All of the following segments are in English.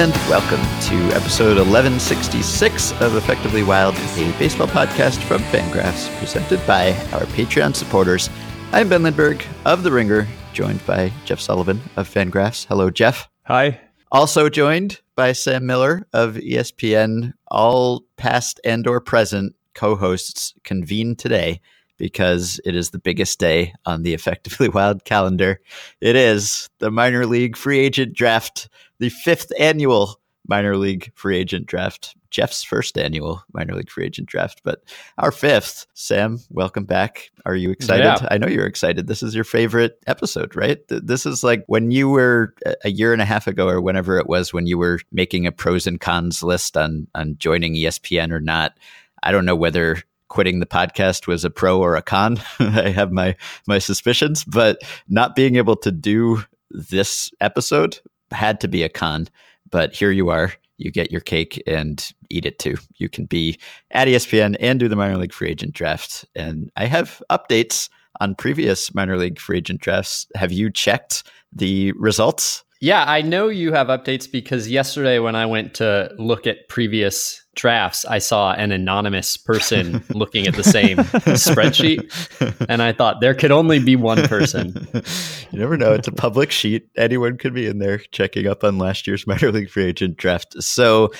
and welcome to episode 1166 of Effectively Wild, a baseball podcast from Fangraphs, presented by our Patreon supporters. I'm Ben Lindbergh of The Ringer, joined by Jeff Sullivan of Fangraphs. Hello, Jeff. Hi. Also joined by Sam Miller of ESPN. All past and or present co-hosts convene today because it is the biggest day on the Effectively Wild calendar. It is the minor league free agent draft, the fifth annual minor league free agent draft. Jeff's first annual minor league free agent draft, but our fifth. Sam, welcome back. Are you excited? Yeah. I know you're excited. This is your favorite episode, right? This is like when you were a year and a half ago or whenever it was when you were making a pros and cons list on on joining ESPN or not. I don't know whether quitting the podcast was a pro or a con. I have my my suspicions, but not being able to do this episode had to be a con. But here you are. You get your cake and eat it too. You can be at ESPN and do the minor league free agent draft. And I have updates on previous minor league free agent drafts. Have you checked the results? Yeah, I know you have updates because yesterday when I went to look at previous drafts, I saw an anonymous person looking at the same spreadsheet. And I thought there could only be one person. you never know. It's a public sheet. Anyone could be in there checking up on last year's minor league free agent draft. So,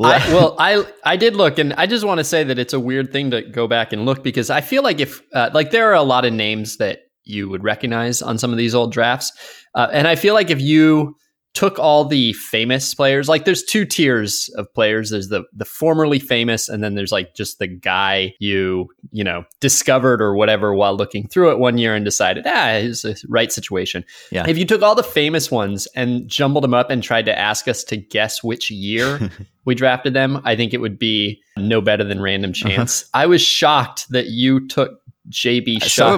I, well, I I did look, and I just want to say that it's a weird thing to go back and look because I feel like if uh, like there are a lot of names that you would recognize on some of these old drafts, uh, and I feel like if you took all the famous players, like there's two tiers of players. There's the the formerly famous, and then there's like just the guy you you know discovered or whatever while looking through it one year and decided ah it's the right situation. Yeah. If you took all the famous ones and jumbled them up and tried to ask us to guess which year we drafted them, I think it would be no better than random chance. Uh-huh. I was shocked that you took JB Shuck. So.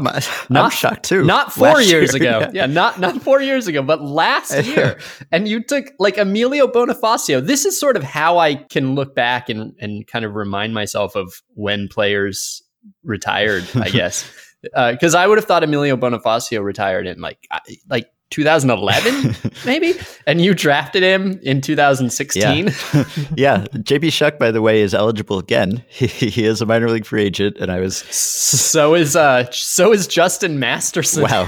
Not, I'm shocked too. Not four years year, ago. yeah. Yeah. not not four years ago, but last year. and you took like Emilio Bonifacio. This is sort of how I can look back and and kind of remind myself of when players retired, I guess. Because uh, I would have thought Emilio Bonifacio retired in like like 2011 maybe, and you drafted him in 2016. yeah, yeah JB Shuck, by the way, is eligible again. He, he is a minor league free agent, and I was So is uh so is Justin Masterson. wow.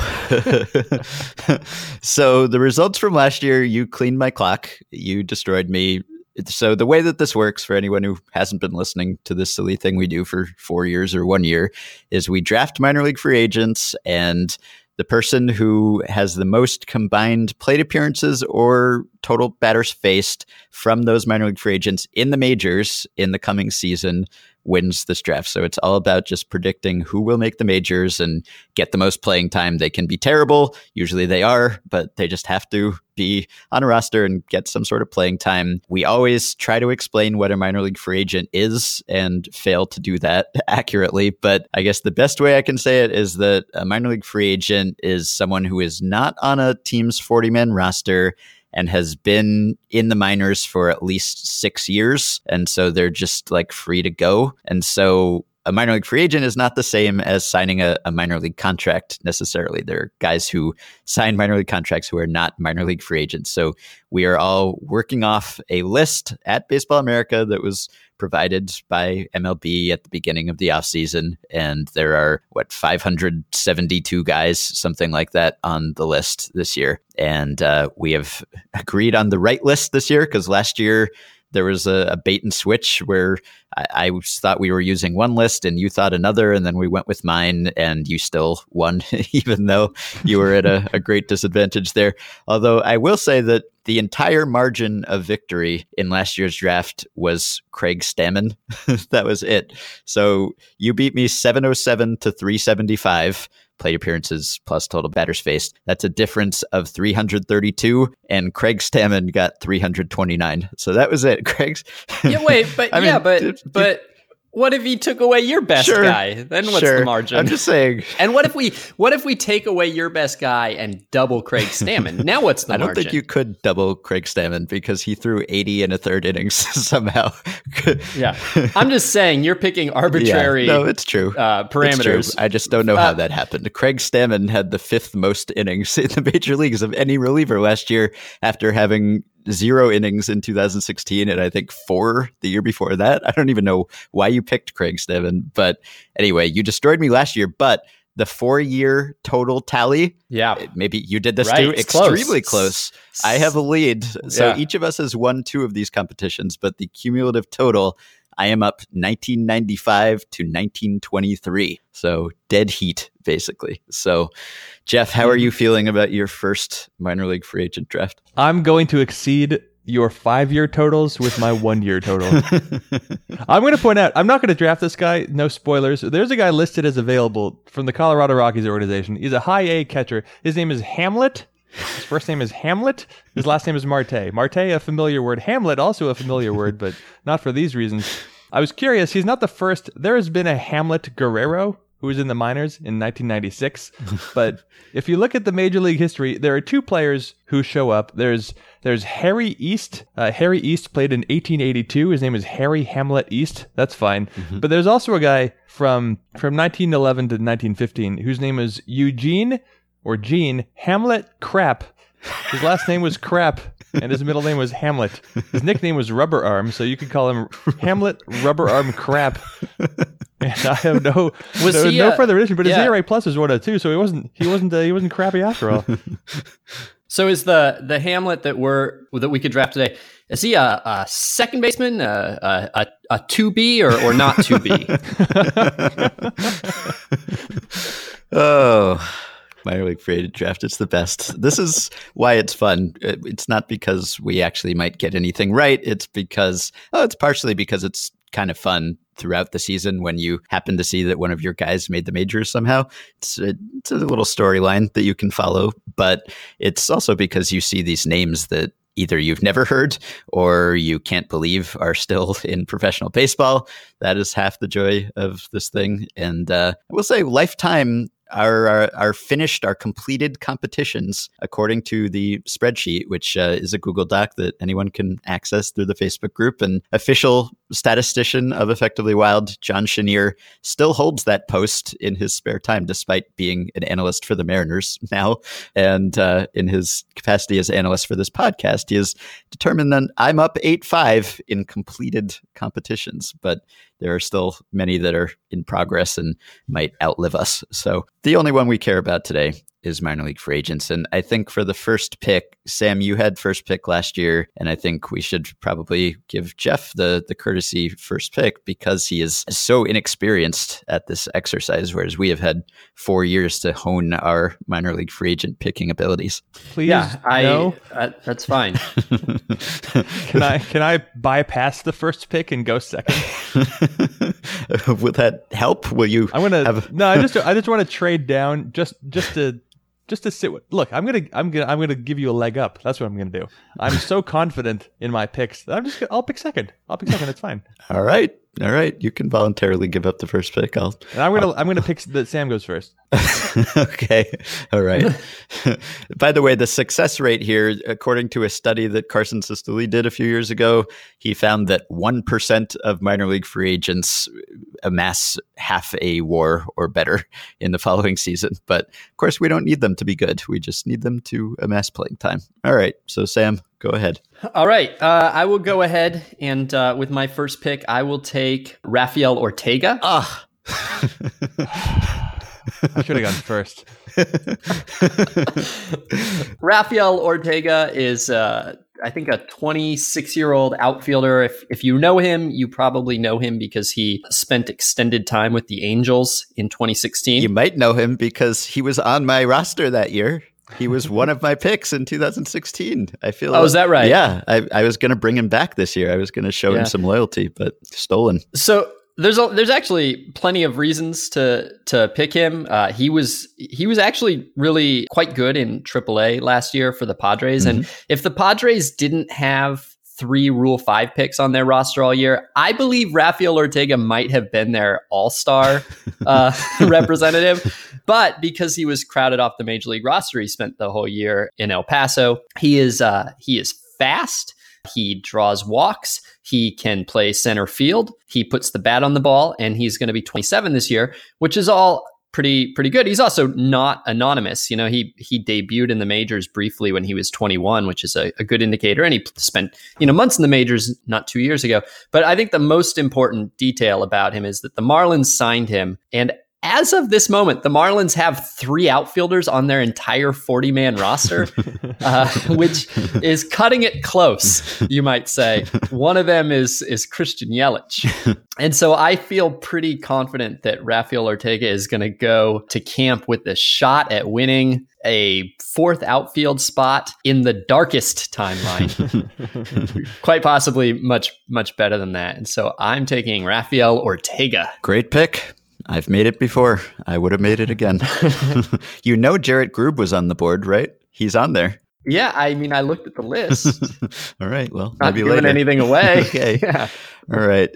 so the results from last year, you cleaned my clock. You destroyed me. So the way that this works for anyone who hasn't been listening to this silly thing we do for four years or one year is we draft minor league free agents and the person who has the most combined plate appearances or total batters faced from those minor league free agents in the majors in the coming season wins this draft. So it's all about just predicting who will make the majors and get the most playing time. They can be terrible. Usually they are, but they just have to be on a roster and get some sort of playing time. We always try to explain what a minor league free agent is and fail to do that accurately. But I guess the best way I can say it is that a minor league free agent is someone who is not on a team's 40 man roster and has been in the minors for at least six years. And so they're just like free to go. And so a minor league free agent is not the same as signing a, a, minor league contract necessarily. There are guys who sign minor league contracts who are not minor league free agents. So we are all working off a list at Baseball America that was provided by MLB at the beginning of the offseason. And there are, what, 572 guys, something like that, on the list this year. And uh, we have agreed on the right list this year because last year, there was a, a, bait and switch where I, I, thought we were using one list and you thought another, and then we went with mine, and you still won, even though you were at a, a great disadvantage there. Although I will say that the entire margin of victory in last year's draft was Craig Stammen. that was it. So you beat me 707 to 375 plate appearances plus total batters faced. That's a difference of 332, and Craig Stammen got 329. So that was it. Craig's. Yeah, wait, but yeah, mean, but but what if he took away your best Sure, guy? Then what's sure. the margin? I'm just saying. and what if we what if we take away your best guy and double Craig Stammen? Now what's the I don't think you could double Craig Stammen because he threw 80 in a third innings somehow. yeah, I'm just saying you're picking arbitrary. Yeah, no, it's true. uh, It's true. parameters. I just don't know how Uh, that happened. Craig Stammen had the fifth most innings in the major leagues of any reliever last year after having zero innings in 2016 and I think four the year before that. I don't even know why you picked Craig Stammen, but anyway, you destroyed me last year. But the four year total tally. Yeah. Eh, maybe you did this right, too. Extremely close. close. I have a lead. So yeah. each of us has won two of these competitions, but the cumulative total, I am up 1995 to 1923. So dead heat, basically. So, Jeff, how are you feeling about your first minor league free agent draft? I'm going to exceed your five year totals with my one year total. I'm going to point out, I'm not going to draft this guy. No spoilers. There's a guy listed as available from the Colorado Rockies organization. He's a high A catcher. His name is Hamlet. His first name is Hamlet. His last name is Marte. Marte, a familiar word. Hamlet, also a familiar word, but not for these reasons. I was curious. He's not the first. There has been a Hamlet Guerrero who was in the minors in 1996. but if you look at the major league history, there are two players who show up. There's there's Harry East. Uh, Harry East played in 1882. His name is Harry Hamlet East. That's fine. Mm-hmm. But there's also a guy from from 1911 to 1915 whose name is Eugene or Gene Hamlet Krapp. His last name was Krapp and his middle name was Hamlet. His nickname was Rubber Arm, so you could call him Hamlet Rubber Arm Krapp. And I have no was no, he, no uh, further addition, but his yeah. ERA plus is one of two, so he wasn't he wasn't uh, he wasn't crappy after all. so is the the Hamlet that we're that we could draft today? Is he a, a second baseman, a a, a two B or or not two B? oh league free agent draft. It's the best. This is why it's fun. It's not because we actually might get anything right. It's because, oh, it's partially because it's kind of fun throughout the season when you happen to see that one of your guys made the majors somehow. It's a, it's a little storyline that you can follow, but it's also because you see these names that either you've never heard or you can't believe are still in professional baseball. That is half the joy of this thing. And uh, I will say, lifetime our, our, finished, our completed competitions according to the spreadsheet, which uh, is a Google Doc that anyone can access through the Facebook group. And official statistician of Effectively Wild, John Chenier, still holds that post in his spare time, despite being an analyst for the Mariners now. And uh, in his capacity as analyst for this podcast, he has determined that I'm up 8 5 in completed competitions. But there are still many that are in progress and might outlive us. So the only one we care about today is minor league free agents. And I think for the first pick, Sam, you had first pick last year, and I think we should probably give Jeff the the courtesy first pick because he is so inexperienced at this exercise, whereas we have had four years to hone our minor league free agent picking abilities. Please, yeah, I no. Uh, that's fine. can I can I bypass the first pick and go second? Would that help? Will you? I'm gonna. Have... no, I just I just want to trade down just just to just to sit with look i'm gonna i'm gonna i'm gonna give you a leg up. That's what i'm gonna do. I'm so confident in my picks that i'm just gonna, i'll pick second. I'll pick second. It's fine. All right all right, you can voluntarily give up the first pick. I'll. And I'm gonna I'll, I'm gonna pick that Sam goes first. okay, all right. By the way, the success rate here, according to a study that Carson Cistulli did a few years ago, he found that one percent of minor league free agents amass half a WAR or better in the following season. But of course, we don't need them to be good. We just need them to amass playing time. All right, so Sam, go ahead. All right. Uh, I will go ahead and uh, with my first pick, I will take Rafael Ortega. Ah. I should have gone first. Rafael Ortega is, uh, I think, a 26 year old outfielder. If, if you know him, you probably know him because he spent extended time with the Angels in 2016. You might know him because he was on my roster that year. He was one of my picks in 2016. I feel. Like Oh, like, is that right? Yeah, I, I was going to bring him back this year. I was going to show yeah. him some loyalty, but stolen. So there's a, there's actually plenty of reasons to to pick him. Uh, he was he was actually really quite good in AAA last year for the Padres, mm-hmm. and if the Padres didn't have three Rule Five picks on their roster all year. I believe Rafael Ortega might have been their All Star uh, representative, but because he was crowded off the major league roster, he spent the whole year in El Paso. He is uh, he is fast. He draws walks. He can play center field. He puts the bat on the ball, and he's going to be 27 this year, which is all pretty pretty good. He's also not anonymous. You know, he he debuted in the majors briefly when he was 21, which is a, a good indicator, and he spent you know months in the majors not two years ago. But I think the most important detail about him is that the Marlins signed him, and as of this moment, the Marlins have three outfielders on their entire 40 man roster, uh, which is cutting it close, you might say. One of them is, is Christian Yelich. And so I feel pretty confident that Rafael Ortega is going to go to camp with a shot at winning a fourth outfield spot in the darkest timeline. Quite possibly much, much better than that. And so I'm taking Rafael Ortega. Great pick. I've made it before. I would have made it again. you know, Jarrett Grube was on the board, right? He's on there. Yeah, I mean, I looked at the list. All right. Well, Not maybe giving later. anything away. okay. Yeah. All right,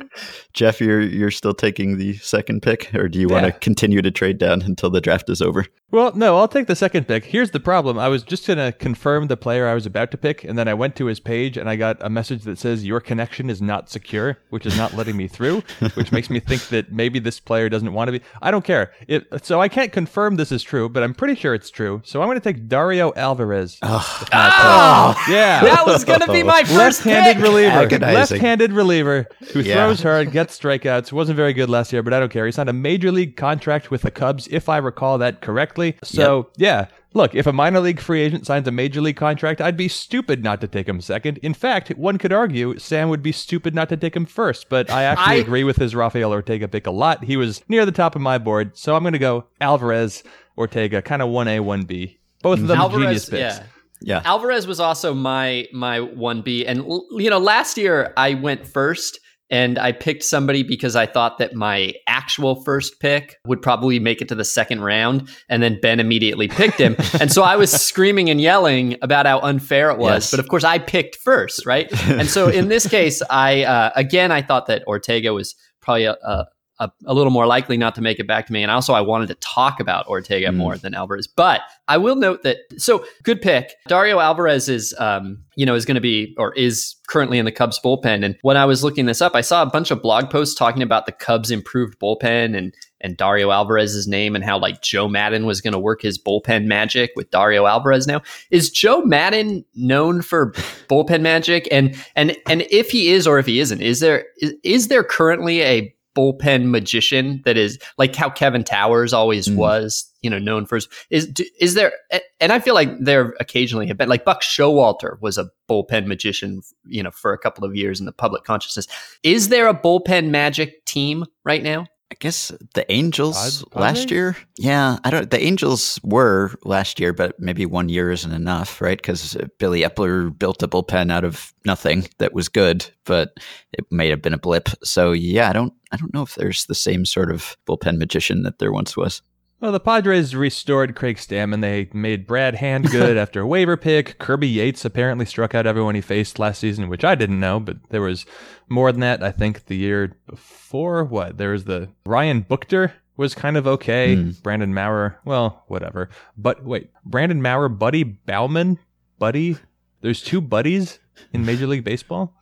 Jeff, you're you're still taking the second pick, or do you want to continue to trade down until the draft is over? Well, no, I'll take the second pick. Here's the problem. I was just going to confirm the player I was about to pick, and then I went to his page and I got a message that says, Your connection is not secure, which is not letting me through, which makes me think that maybe this player doesn't want to be. I don't care. It, so I can't confirm this is true, but I'm pretty sure it's true. So I'm going to take Dario Alvarez. Oh, Oh, Yeah. that was going to be my first Left-handed pick. reliever, Agonizing. left-handed reliever who Yeah. throws hard, gets strikeouts. wasn't very good last year, but I don't care. He signed a major league contract with the Cubs, if I recall that correctly. So yeah, look, if a minor league free agent signs a major league contract, I'd be stupid not to take him second. In fact, one could argue Sam would be stupid not to take him first. But I actually I- agree with his Rafael Ortega pick a lot. He was near the top of my board, so I'm going to go Alvarez, Ortega, kind of one A, one B. Both of them genius picks. yeah. yeah. Alvarez was also my my one B, and you know, last year I went first, and I picked somebody because I thought that my actual first pick would probably make it to the second round, and then Ben immediately picked him, and so I was screaming and yelling about how unfair it was. Yes. But of course, I picked first, right? and so in this case, I uh, again I thought that Ortega was probably a, a a, a little more likely not to make it back to me. And also, I wanted to talk about Ortega Mm. more than Alvarez. But I will note that so good pick. Dario Alvarez is, um, you know, is going to be or is currently in the Cubs bullpen. And when I was looking this up, I saw a bunch of blog posts talking about the Cubs' improved bullpen and and Dario Alvarez's name and how like Joe Maddon was going to work his bullpen magic with Dario Alvarez now. Is Joe Maddon known for bullpen magic? And and and if he is or if he isn't, is there is, is there currently a bullpen magician that is like how Kevin Towers always Mm. was, you know, known for his is is there and I feel like there occasionally have been like Buck Showalter was a bullpen magician, you know, for a couple of years in the public consciousness. Is there a bullpen magic team right now? I guess the Angels last year. Yeah, I don't. The Angels were last year, but maybe one year isn't enough, right? Because Billy Eppler built a bullpen out of nothing that was good, but it may have been a blip. So yeah, I don't. I don't know if there's the same sort of bullpen magician that there once was. Well, the Padres restored Craig Stammen. They made Brad Hand good after a waiver pick. Kirby Yates apparently struck out everyone he faced last season, which I didn't know, but there was more than that. I think the year before, what? There was the Ryan Buchter was kind of okay. Hmm. Brandon Maurer, well, whatever. But wait, Brandon Maurer, Buddy Baumann, Buddy. There's two buddies in Major League Baseball.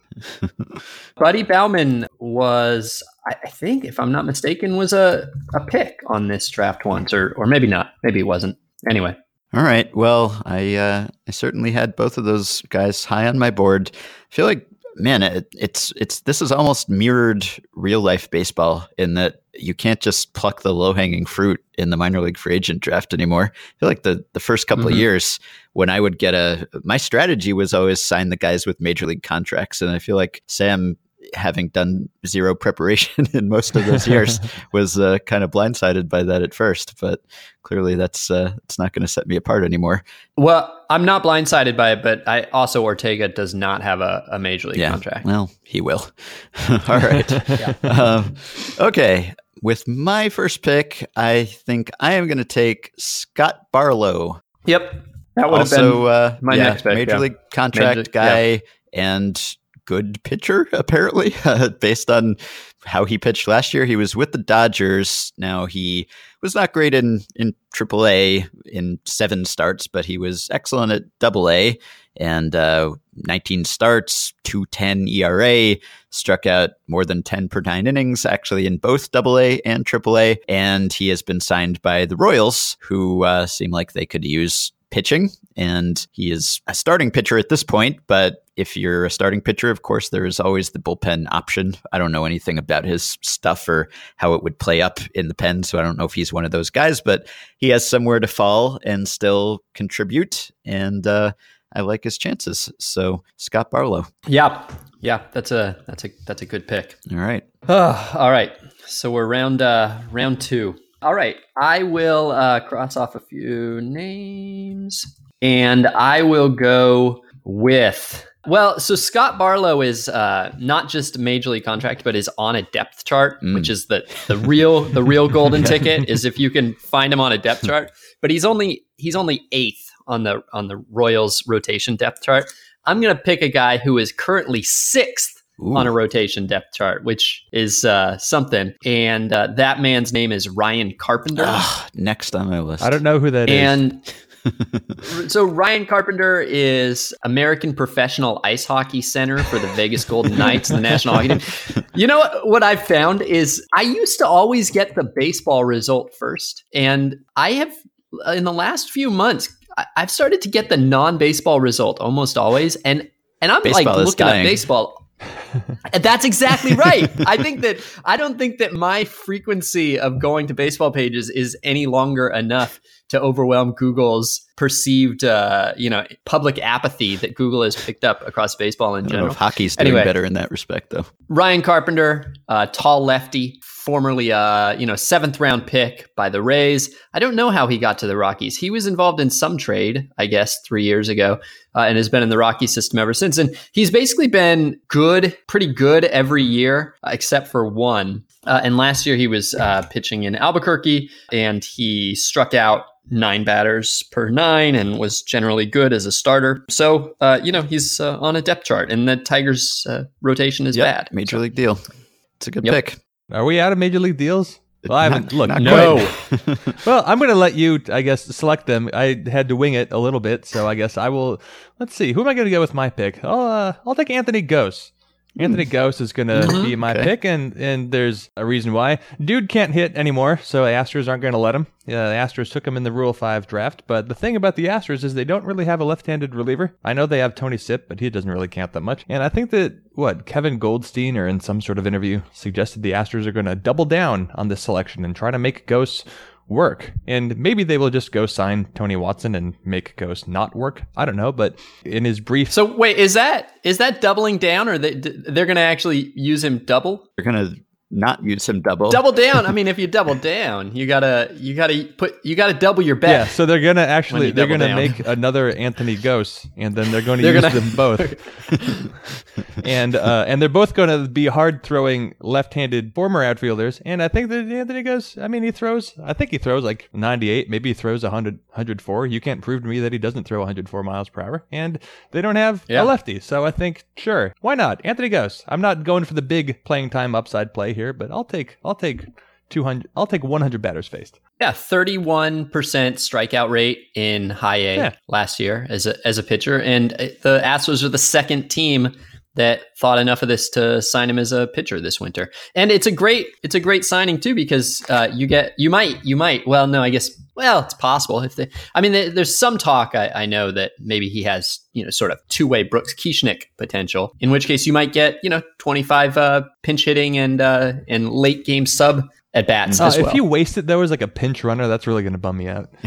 Buddy Baumann was, I I think, if I'm not mistaken, was a, a pick on this draft once, or or maybe not. Maybe it wasn't. Anyway, All right. Well, I uh, I certainly had both of those guys high on my board. I feel like man, it, it's it's this is almost mirrored real life baseball in that you can't just pluck the low hanging fruit in the minor league free agent draft anymore. I feel like the the first couple Mhm. of years when I would get a my strategy was always sign the guys with major league contracts, and I feel like Sam. Having done zero preparation in most of those years, was uh, kind of blindsided by that at first, but clearly that's uh, it's not going to set me apart anymore. well, I'm not blindsided by it, but I also Ortega does not have a, a major league contract. Well, he will. All right. um, okay. With my first pick, I think I am going to take Scott Barlow. Yep, that would have also, been uh, my yeah, next pick, major yeah. league contract Major- guy and good pitcher, apparently, uh, based on how he pitched last year. He was with the Dodgers. Now he was not great in in AAA in seven starts, but he was excellent at Double A and uh, 19 starts, 210 ERA, struck out more than 10 per nine innings, actually in both Double A and AAA. And he has been signed by the Royals, who uh, seem like they could use pitching. And he is a starting pitcher at this point, but if you're a starting pitcher, of course, there is always the bullpen option. I don't know anything about his stuff or how it would play up in the pen, so I don't know if he's one of those guys, but he has somewhere to fall and still contribute. And uh, I like his chances. So Scott Barlow. Yeah, yeah, that's a that's a that's a good pick. All right. all right. So we're round uh, round two. All right. I will uh, cross off a few names, and I will go with. Well, so Scott Barlow is uh, not just major league contract, but is on a depth chart, mm. which is the the real the real golden ticket is if you can find him on a depth chart. But he's only he's only eighth on the on the Royals rotation depth chart. I'm going to pick a guy who is currently sixth Ooh. on a rotation depth chart, which is uh, something. And uh, that man's name is Ryan Carpenter. Ah, next on my list. I don't know who that and, so Ryan Carpenter is American Professional Ice Hockey Center for the Vegas Golden Knights, the National Hockey Team. You know what, what I've found is I used to always get the baseball result first, and I have in the last few months I've started to get the non-baseball result almost always, and and I'm baseball like looking at baseball. That's exactly right. I think that I don't think that my frequency of going to baseball pages is any longer enough to overwhelm Google's perceived, uh, you know, public apathy that Google has picked up across baseball in general. hockey's doing anyway, better in that respect, though. Ryan Carpenter, uh, tall lefty, formerly a uh, you know seventh round pick by the Rays. I don't know how he got to the Rockies. He was involved in some trade, I guess, three years ago, uh, and has been in the Rocky system ever since. And he's basically been good, pretty good every year, uh, except for one. Uh, and last year he was uh, pitching in Albuquerque, and he struck out nine batters per nine and was generally good as a starter. So, uh, you know, he's uh, on a depth chart, and the Tigers' uh, rotation is yep, bad. Major league deal. It's a good yep. pick. Are we out of major league deals? Well, I haven't. Look, no. well, I'm going to let you, I guess, select them. I had to wing it a little bit, so I guess I will. Let's see. Who am I going to go with my pick? I'll, uh, I'll take Anthony Gose. Anthony hmm. Gose is going to mm-hmm. be my okay. pick, and and there's a reason why. Dude can't hit anymore, so Astros aren't going to let him. Yeah, the Astros took him in the Rule Five draft, but the thing about the Astros is they don't really have a left-handed reliever. I know they have Tony Sipp, but he doesn't really count that much. And I think that what Kevin Goldstein, or in some sort of interview, suggested the Astros are going to double down on this selection and try to make Gose work. And maybe they will just go sign Tony Watson and make Gose not work. I don't know, but in his brief. So wait, is that is that doubling down, or they, they're going to actually use him double? They're going to not use him double. Double down. I mean, if you double down, you gotta you gotta put you gotta double your bet. Yeah, so they're gonna actually they're gonna down. make another Anthony Gose, and then they're going to use gonna... them both. and uh, and they're both going to be hard throwing left-handed former outfielders. And I think that Anthony Gose. I mean, he throws. I think he throws like 98. Maybe he throws 100, 104. You can't prove to me that he doesn't throw 104 miles per hour. And they don't have yeah. a lefty, so I think sure, why not Anthony Gose? I'm not going for the big playing time upside play here, but I'll take I'll take 200 I'll take 100 batters faced. Yeah, 31% strikeout rate in high A yeah. last year as a as a pitcher and uh, the Astros are the second team that thought enough of this to sign him as a pitcher this winter. And it's a great it's a great signing too because uh, you get you might you might well no I guess well it's possible if they I mean there's some talk I, I know that maybe he has you know sort of two way Brooks Kieschnick potential in which case you might get you know 25 uh, pinch hitting and uh, and late game sub at bats. Uh, well. If you waste it though as like a pinch runner, that's really going to bum me out.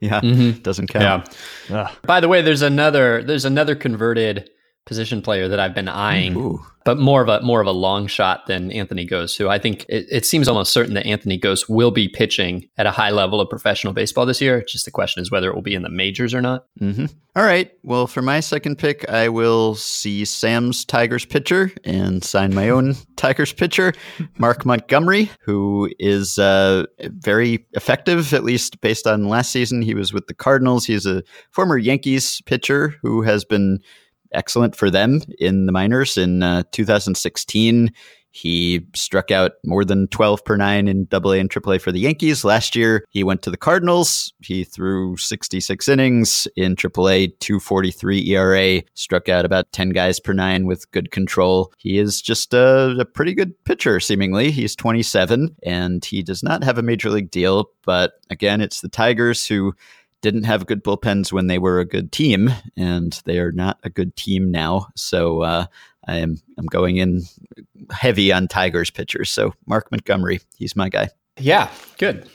yeah, mm-hmm. doesn't count. Yeah. By the way, there's another there's another converted position player that I've been eyeing, Ooh. but more of a more of a long shot than Anthony Gose, who I think it, it, seems almost certain that Anthony Gose will be pitching at a high level of professional baseball this year. Just the question is whether it will be in the majors or not. Mm-hmm. All right. Well, for my second pick, I will see Sam's Tigers pitcher and sign my own Tigers pitcher, Mark Montgomery, who is uh, very effective, at least based on last season. He was with the Cardinals. He's a former Yankees pitcher who has been excellent for them in the minors. In uh, 2016, he struck out more than 12 per nine in AA and AAA for the Yankees. Last year, he went to the Cardinals. He threw 66 innings in AAA, 243 ERA, struck out about 10 guys per nine with good control. He is just a, a pretty good pitcher, seemingly. He's 27 and he does not have a major league deal. But again, it's the Tigers who didn't have good bullpens when they were a good team, and they are not a good team now. So uh, I am I'm going in heavy on Tigers pitchers. So Mark Montgomery, he's my guy. Yeah, good.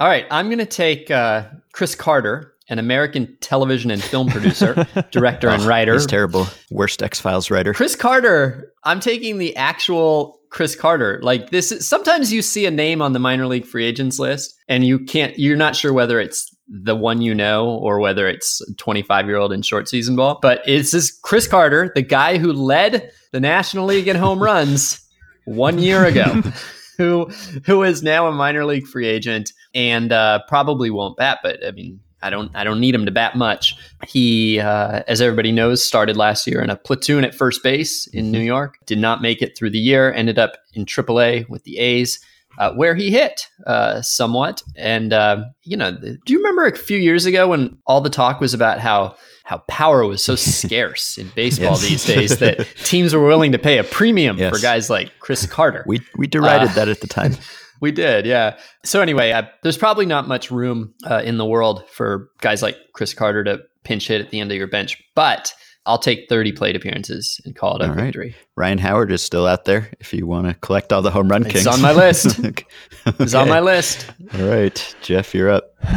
All right, I'm going to take uh, Chris Carter, an American television and film producer, director, and writer. He's terrible. Worst X Files writer. Chris Carter. I'm taking the actual Chris Carter. Like this is sometimes you see a name on the minor league free agents list and you can't you're not sure whether it's the one you know or whether it's 25 year old in short season ball. But it's this Chris Carter, the guy who led the National League in home runs one year ago. who who is now a minor league free agent and uh, probably won't bat, but I mean I don't I don't need him to bat much. He, uh, as everybody knows, started last year in a platoon at first base in mm-hmm. New York. Did not make it through the year. Ended up in AAA with the A's. Uh, where he hit uh, somewhat. And uh, you know, do you remember a few years ago when all the talk was about how how power was so scarce in baseball yes. these days that teams were willing to pay a premium yes. for guys like Chris Carter? We we derided uh, that at the time. We did, yeah. So anyway, uh, there's probably not much room uh, in the world for guys like Chris Carter to pinch hit at the end of your bench, but I'll take 30 plate appearances and call it a all victory. Right. Ryan Howard is still out there if you want to collect all the home run it's kings. It's on my list. okay. It's on my list. All right, Jeff, you're up. so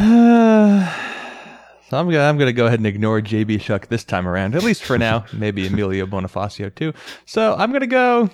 I'm gonna I'm gonna go ahead and ignore JB Shuck this time around, at least for now. Maybe Emilio Bonifacio too. So I'm gonna go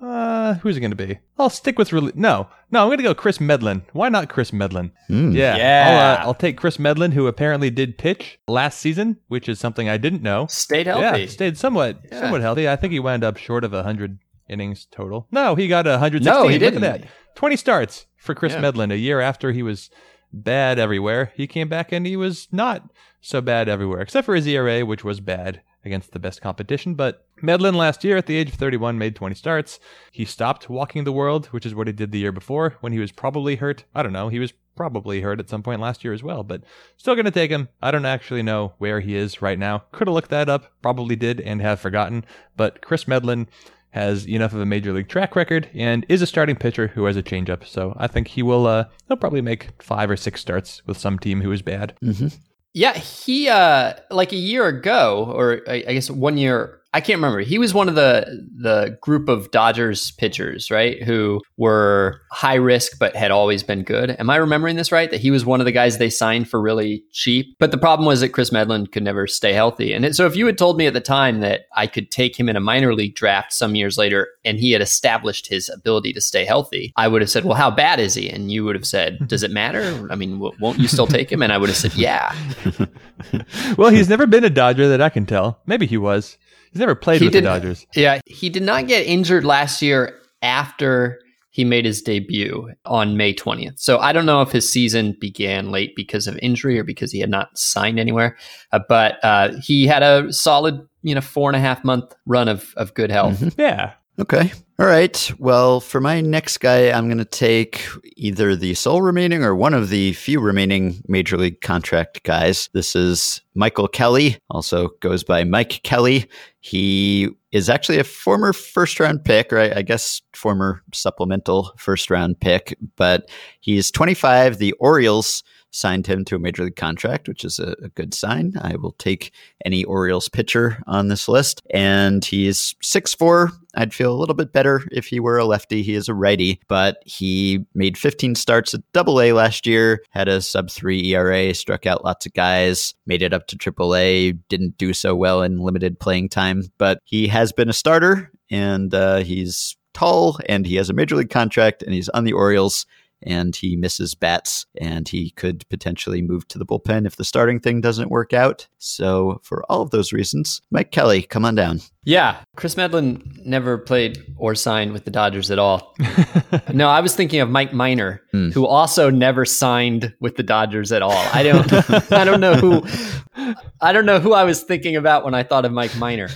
uh, who's it going to be? I'll stick with rel- no, no. I'm going to go Kris Medlen. Why not Kris Medlen? Mm. Yeah, yeah. I'll, uh, I'll, take Kris Medlen, who apparently did pitch last season, which is something I didn't know. Stayed healthy. Yeah, stayed somewhat, yeah. somewhat healthy. I think he wound up short of hundred innings total. No, he got 116. No, he didn't. Look at that. 20 starts for Kris yeah. Medlen a year after he was bad everywhere. He came back and he was not so bad everywhere, except for his ERA, which was bad against the best competition. But Medlen last year, at the age of 31, made 20 starts. He stopped walking the world, which is what he did the year before when he was probably hurt. I don't know. He was probably hurt at some point last year as well, but still going to take him. I don't actually know where he is right now. Could have looked that up, probably did, and have forgotten. But Kris Medlen has enough of a major league track record and is a starting pitcher who has a changeup. So I think he will. Uh, he'll probably make five or six starts with some team who is bad. Mm-hmm. Yeah, he uh like a year ago, or I, I guess one year I can't remember. He was one of the the group of Dodgers pitchers, right, who were high risk but had always been good. Am I remembering this right? That he was one of the guys they signed for really cheap. But the problem was that Kris Medlen could never stay healthy. And it, so if you had told me at the time that I could take him in a minor league draft some years later and he had established his ability to stay healthy, I would have said, "Well, how bad is he?" And you would have said, "Does it matter? I mean, won't you still take him?" And I would have said, "Yeah." well, he's never been a Dodger that I can tell. Maybe he was. He's never played he with did, the Dodgers. Yeah, he did not get injured last year after he made his debut on May 20th. So I don't know if his season began late because of injury or because he had not signed anywhere. Uh, but uh, he had a solid, you know, four and a half month run of, of good health. Mm-hmm. Yeah. Okay. All right. Well, for my next guy, I'm going to take either the sole remaining or one of the few remaining major league contract guys. This is Michael Kelly, also goes by Mike Kelly. He is actually a former first round pick, or I, guess former supplemental first round pick, but he's 25. The Orioles signed him to a major league contract, which is a, a, good sign. I will take any Orioles pitcher on this list. And he's 6'4. I'd feel a little bit better if he were a lefty. He is a righty, but he made 15 starts at double A last year, had a sub three ERA, struck out lots of guys, made it up to triple A, didn't do so well in limited playing time, but he has been a starter and uh, he's tall and he has a major league contract and he's on the Orioles and he misses bats and he could potentially move to the bullpen if the starting thing doesn't work out. So, for all of those reasons, Mike Kelly, come on down. Yeah, Kris Medlen never played or signed with the Dodgers at all. no, I was thinking of Mike Minor, mm. who also never signed with the Dodgers at all. I don't, I don't know who, I don't know who I was thinking about when I thought of Mike Minor.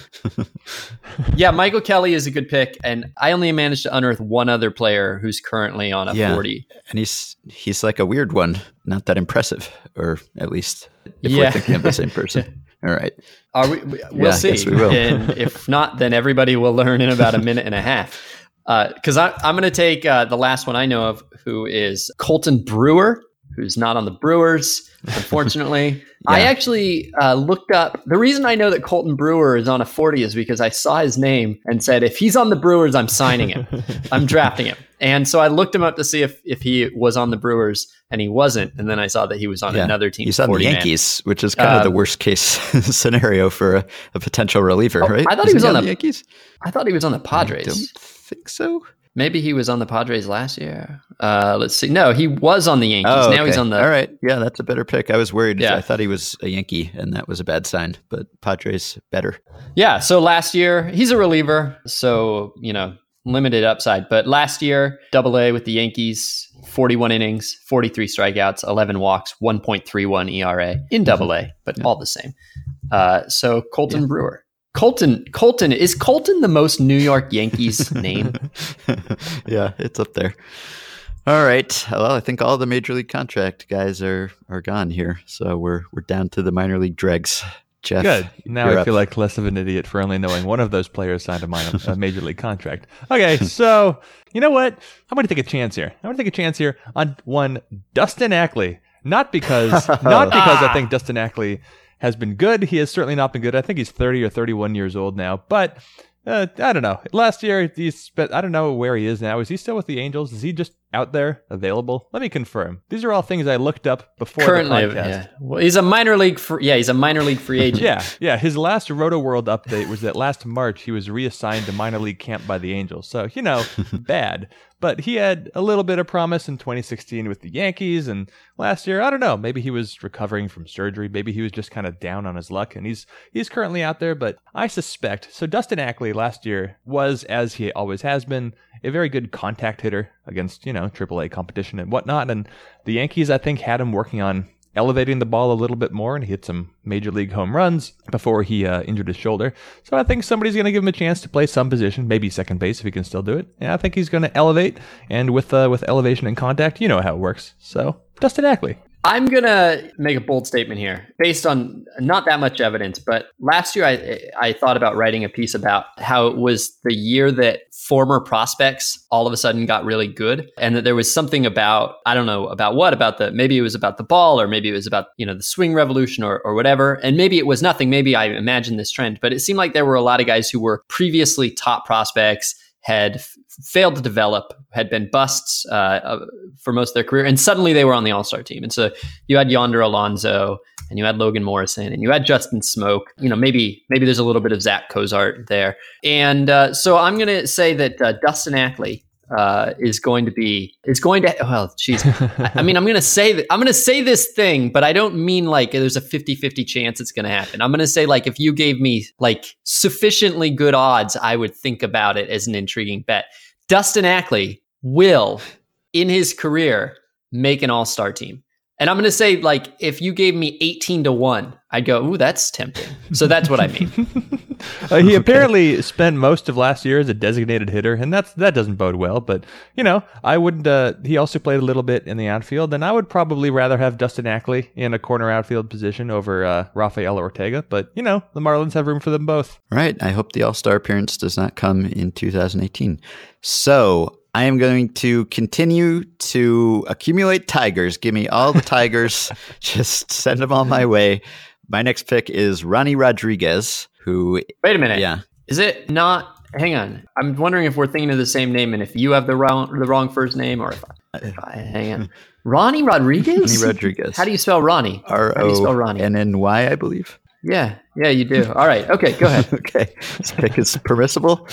yeah, Michael Kelly is a good pick, and I only managed to unearth one other player who's currently on a yeah, forty, and he's he's like a weird one, not that impressive, or at least if yeah. we're thinking of the same person. All right. Are we? We'll yeah, see. We will. and if not, then everybody will learn in about a minute and a half. Because uh, I'm going to take uh, the last one I know of, who is Colten Brewer, who's not on the Brewers, unfortunately. yeah. I actually uh, looked up the reason I know that Colten Brewer is on a 40 is because I saw his name and said, if he's on the Brewers, I'm signing him. I'm drafting him. And so I looked him up to see if, if he was on the Brewers, and he wasn't. And then I saw that he was on yeah. another team. He's on the Yankees, man. which is kind of the um, worst case scenario for a, a potential reliever, oh, right? I thought he was on, on the Yankees. I thought he was on the Padres. I don't think so. Maybe he was on the Padres last year. Uh, let's see. No, he was on the Yankees. Oh, okay. Now he's on the. All right. Yeah, that's a better pick. I was worried. Yeah. I thought he was a Yankee, and that was a bad sign. But Padres better. Yeah. So last year he's a reliever, so you know limited upside. But last year, Double A with the Yankees, 41 innings, 43 strikeouts, 11 walks, 1.31 ERA in Double A, but yeah. all the same. Uh, so Colten yeah. Brewer. Colten, Colten is Colten the most New York Yankees name? yeah, it's up there. All right. Well, I think all the major league contract guys are are gone here, so we're we're down to the minor league dregs. Jeff, good. Now I up. feel like less of an idiot for only knowing one of those players signed a, minor, a major league contract. Okay, so you know what? I'm going to take a chance here. I'm going to take a chance here on one Dustin Ackley. Not because not because I think Dustin Ackley has been good. He has certainly not been good. I think he's 30 or 31 years old now, but uh, I don't know. Last year, he spent, I don't know where he is now. Is he still with the Angels? Is he just out there available? Let me confirm. These are all things I looked up before Currently, the podcast. Yeah. Well, he's a minor league. Free, yeah, he's a minor league free agent. yeah, yeah. His last Rotoworld update was that last March he was reassigned to minor league camp by the Angels. So you know, bad. But he had a little bit of promise in 2016 with the Yankees, and last year, I don't know, maybe he was recovering from surgery, maybe he was just kind of down on his luck, and he's he's currently out there. But I suspect so. Dustin Ackley last year was, as he always has been, a very good contact hitter against you know AAA competition and whatnot. And the Yankees, I think, had him working on elevating the ball a little bit more, and he hit some major league home runs before he uh, injured his shoulder. So I think somebody's going to give him a chance to play some position, maybe second base if he can still do it. And I think he's going to elevate, and with uh, with elevation and contact, you know how it works. So Dustin Ackley. I'm going to make a bold statement here based on not that much evidence, but last year I, I thought about writing a piece about how it was the year that former prospects all of a sudden got really good and that there was something about, I don't know about what, about the, maybe it was about the ball or maybe it was about, you know, the swing revolution or, or whatever. And maybe it was nothing. Maybe I imagined this trend, but it seemed like there were a lot of guys who were previously top prospects had failed to develop, had been busts uh, uh, for most of their career, and suddenly they were on the All Star team. And so you had Yonder Alonso, and you had Logan Morrison, and you had Justin Smoak. You know, maybe maybe there's a little bit of Zach Cozart there. And uh, so I'm going to say that uh, Dustin Ackley uh, is going to be is going to well geez. I, I mean i'm going to say that i'm going to say this thing but i don't mean like there's a 50-50 chance it's going to happen. I'm going to say like if you gave me like sufficiently good odds i would think about it as an intriguing bet. Dustin ackley will in his career make an all-star team and I'm going to say, like, if you gave me 18 to 1, I'd go, ooh, that's tempting. So that's what I mean. uh, he apparently spent most of last year as a designated hitter, and that's that doesn't bode well. But, you know, I would, uh, he also played a little bit in the outfield, and I would probably rather have Dustin Ackley in a corner outfield position over uh, Rafael Ortega. But, you know, the Marlins have room for them both. Right. I hope the All Star appearance does not come in 2018. So I am going to continue to accumulate tigers. Give me all the tigers. Just send them on my way. My next pick is Ronny Rodriguez, who. Wait a minute. Yeah. Is it not? Hang on. I'm wondering if we're thinking of the same name and if you have the wrong the wrong first name or if I, if I hang on. Ronny Rodriguez? Ronny Rodriguez. How do you spell Ronnie? R O N N Y, I believe. Yeah, yeah, you do. All right. Okay, go ahead. okay. This pick is permissible.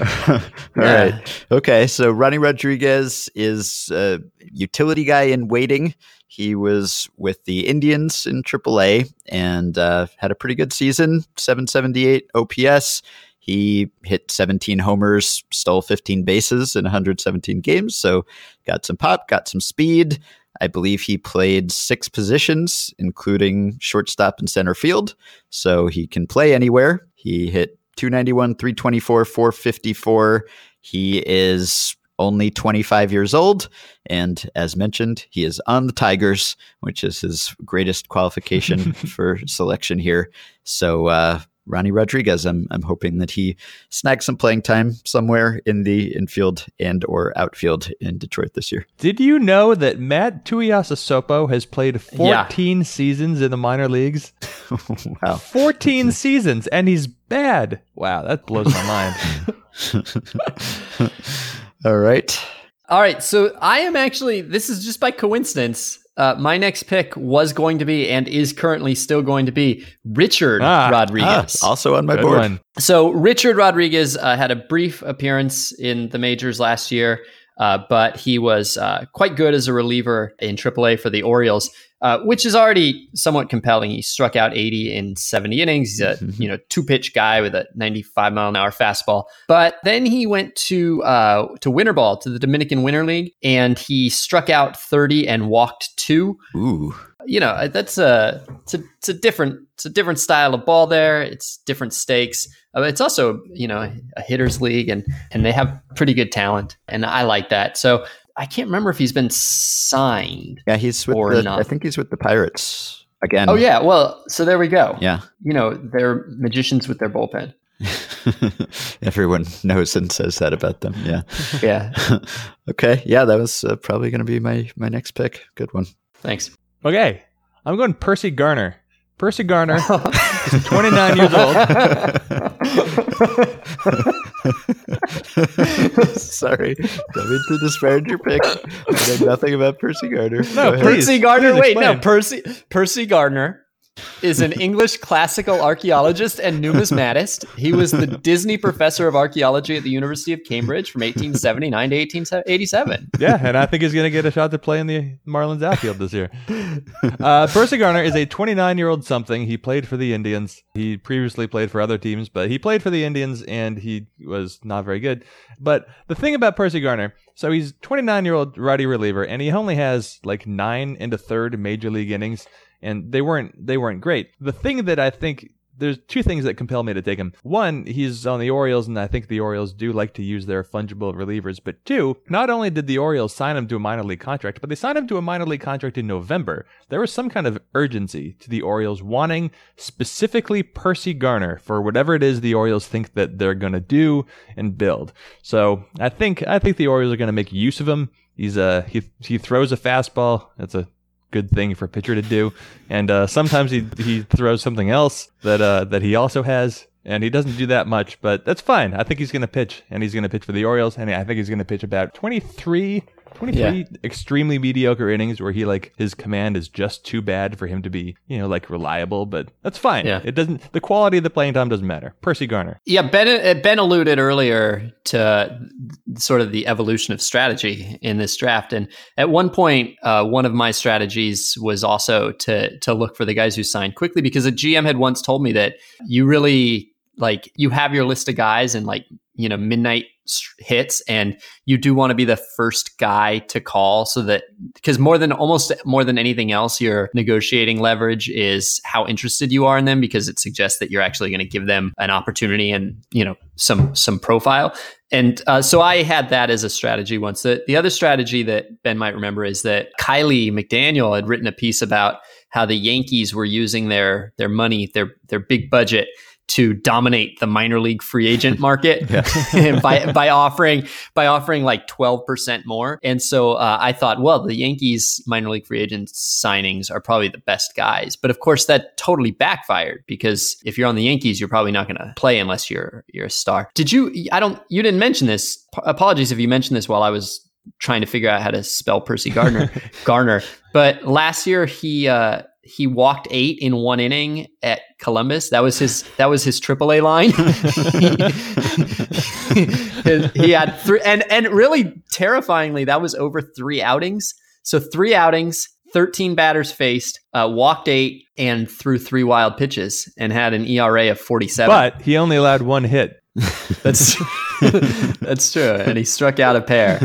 All yeah. right. Okay. So Ronny Rodriguez is a utility guy in waiting. He was with the Indians in AAA and uh, had a pretty good season, 778 OPS. He hit 17 homers, stole 15 bases in 117 games. So got some pop, got some speed. I believe he played six positions, including shortstop and center field. So he can play anywhere. He hit 291, 324, 454. He is only 25 years old. And as mentioned, he is on the Tigers, which is his greatest qualification for selection here. So, uh, Ronny Rodriguez, I'm, I'm hoping that he snags some playing time somewhere in the infield and or outfield in Detroit this year. Did you know that Matt Tuiasosopo has played 14 yeah. seasons in the minor leagues? wow. 14 seasons, and he's bad. Wow, that blows my mind. All right. All right. So I am actually, this is just by coincidence. Uh, my next pick was going to be and is currently still going to be Richard ah, Rodriguez. Ah, also on my Good board. One. So Richard Rodriguez uh, had a brief appearance in the majors last year. Uh, but he was uh, quite good as a reliever in AAA for the Orioles, uh, which is already somewhat compelling. He struck out 80 in 70 innings. He's a mm-hmm. you know two pitch guy with a 95 mile an hour fastball. But then he went to uh, to winter ball to the Dominican Winter League, and he struck out 30 and walked two. Ooh you know that's a it's a it's a different it's a different style of ball there. It's different stakes. Uh, it's also you know a hitters league and and they have pretty good talent and I like that. So I can't remember if he's been signed. Yeah, he's with the. Not. I think he's with the Pirates again. Oh yeah, well, so there we go. Yeah, you know they're magicians with their bullpen. Everyone knows and says that about them. Yeah. Yeah. okay. Yeah, that was uh, probably going to be my my next pick. Good one. Thanks. Okay, I'm going Perci Garner. Perci Garner is 29 years old. Sorry, don't mean to disparage your pick. I know nothing about Perci Garner. No, Percy Garner. Please wait, explain. no, Percy Percy Garner is an English classical archaeologist and numismatist. He was the Disney professor of archaeology at the University of Cambridge from 1879 to 1887. Yeah, and I think he's going to get a shot to play in the Marlins outfield this year. Uh, Percy Garner is a 29 year old something. He played for the Indians. He previously played for other teams, but he played for the Indians and he was not very good. But the thing about Perci Garner, so he's 29 year old righty reliever, and he only has like nine into third major league innings and they weren't they weren't great. The thing that I think there's two things that compel me to take him. One, he's on the Orioles, and I think the Orioles do like to use their fungible relievers. But two, not only did the Orioles sign him to a minor league contract, but they signed him to a minor league contract in November. There was some kind of urgency to the Orioles wanting specifically Perci Garner for whatever it is the Orioles think that they're going to do and build. So I think I think the Orioles are going to make use of him. He's a he he throws a fastball. That's a good thing for a pitcher to do. And uh, sometimes he he throws something else that uh, that he also has, and he doesn't do that much, but that's fine. I think he's going to pitch, and he's going to pitch for the Orioles, and I think he's going to pitch about 23 23 yeah. extremely mediocre innings where he like his command is just too bad for him to be, you know, like reliable, but that's fine. Yeah. It doesn't the quality of the playing time doesn't matter. Perci Garner. Yeah, Ben uh, Ben alluded earlier to sort of the evolution of strategy in this draft and at one point uh, one of my strategies was also to to look for the guys who signed quickly because a GM had once told me that you really like you have your list of guys and like you know midnight hits and you do want to be the first guy to call so that because more than almost more than anything else your negotiating leverage is how interested you are in them because it suggests that you're actually going to give them an opportunity and you know some some profile and uh, so I had that as a strategy once. The, the other strategy that Ben might remember is that Kiley McDaniel had written a piece about how the Yankees were using their their money, their their big budget to dominate the minor league free agent market by by offering by offering like 12% more. And so uh, I thought, well, the Yankees minor league free agent signings are probably the best guys. But of course that totally backfired because if you're on the Yankees, you're probably not going to play unless you're you're a star. Did you I don't you didn't mention this. Apologies if you mentioned this while I was trying to figure out how to spell Percy Gardner Garner. But last year he uh he walked eight in one inning at Columbus. That was his. That was his AAA line. he, he had three, and and really terrifyingly, that was over three outings. So three outings, 13 batters faced, uh, walked eight, and threw three wild pitches, and had an ERA of 47. But he only allowed one hit. That's that's true, and he struck out a pair.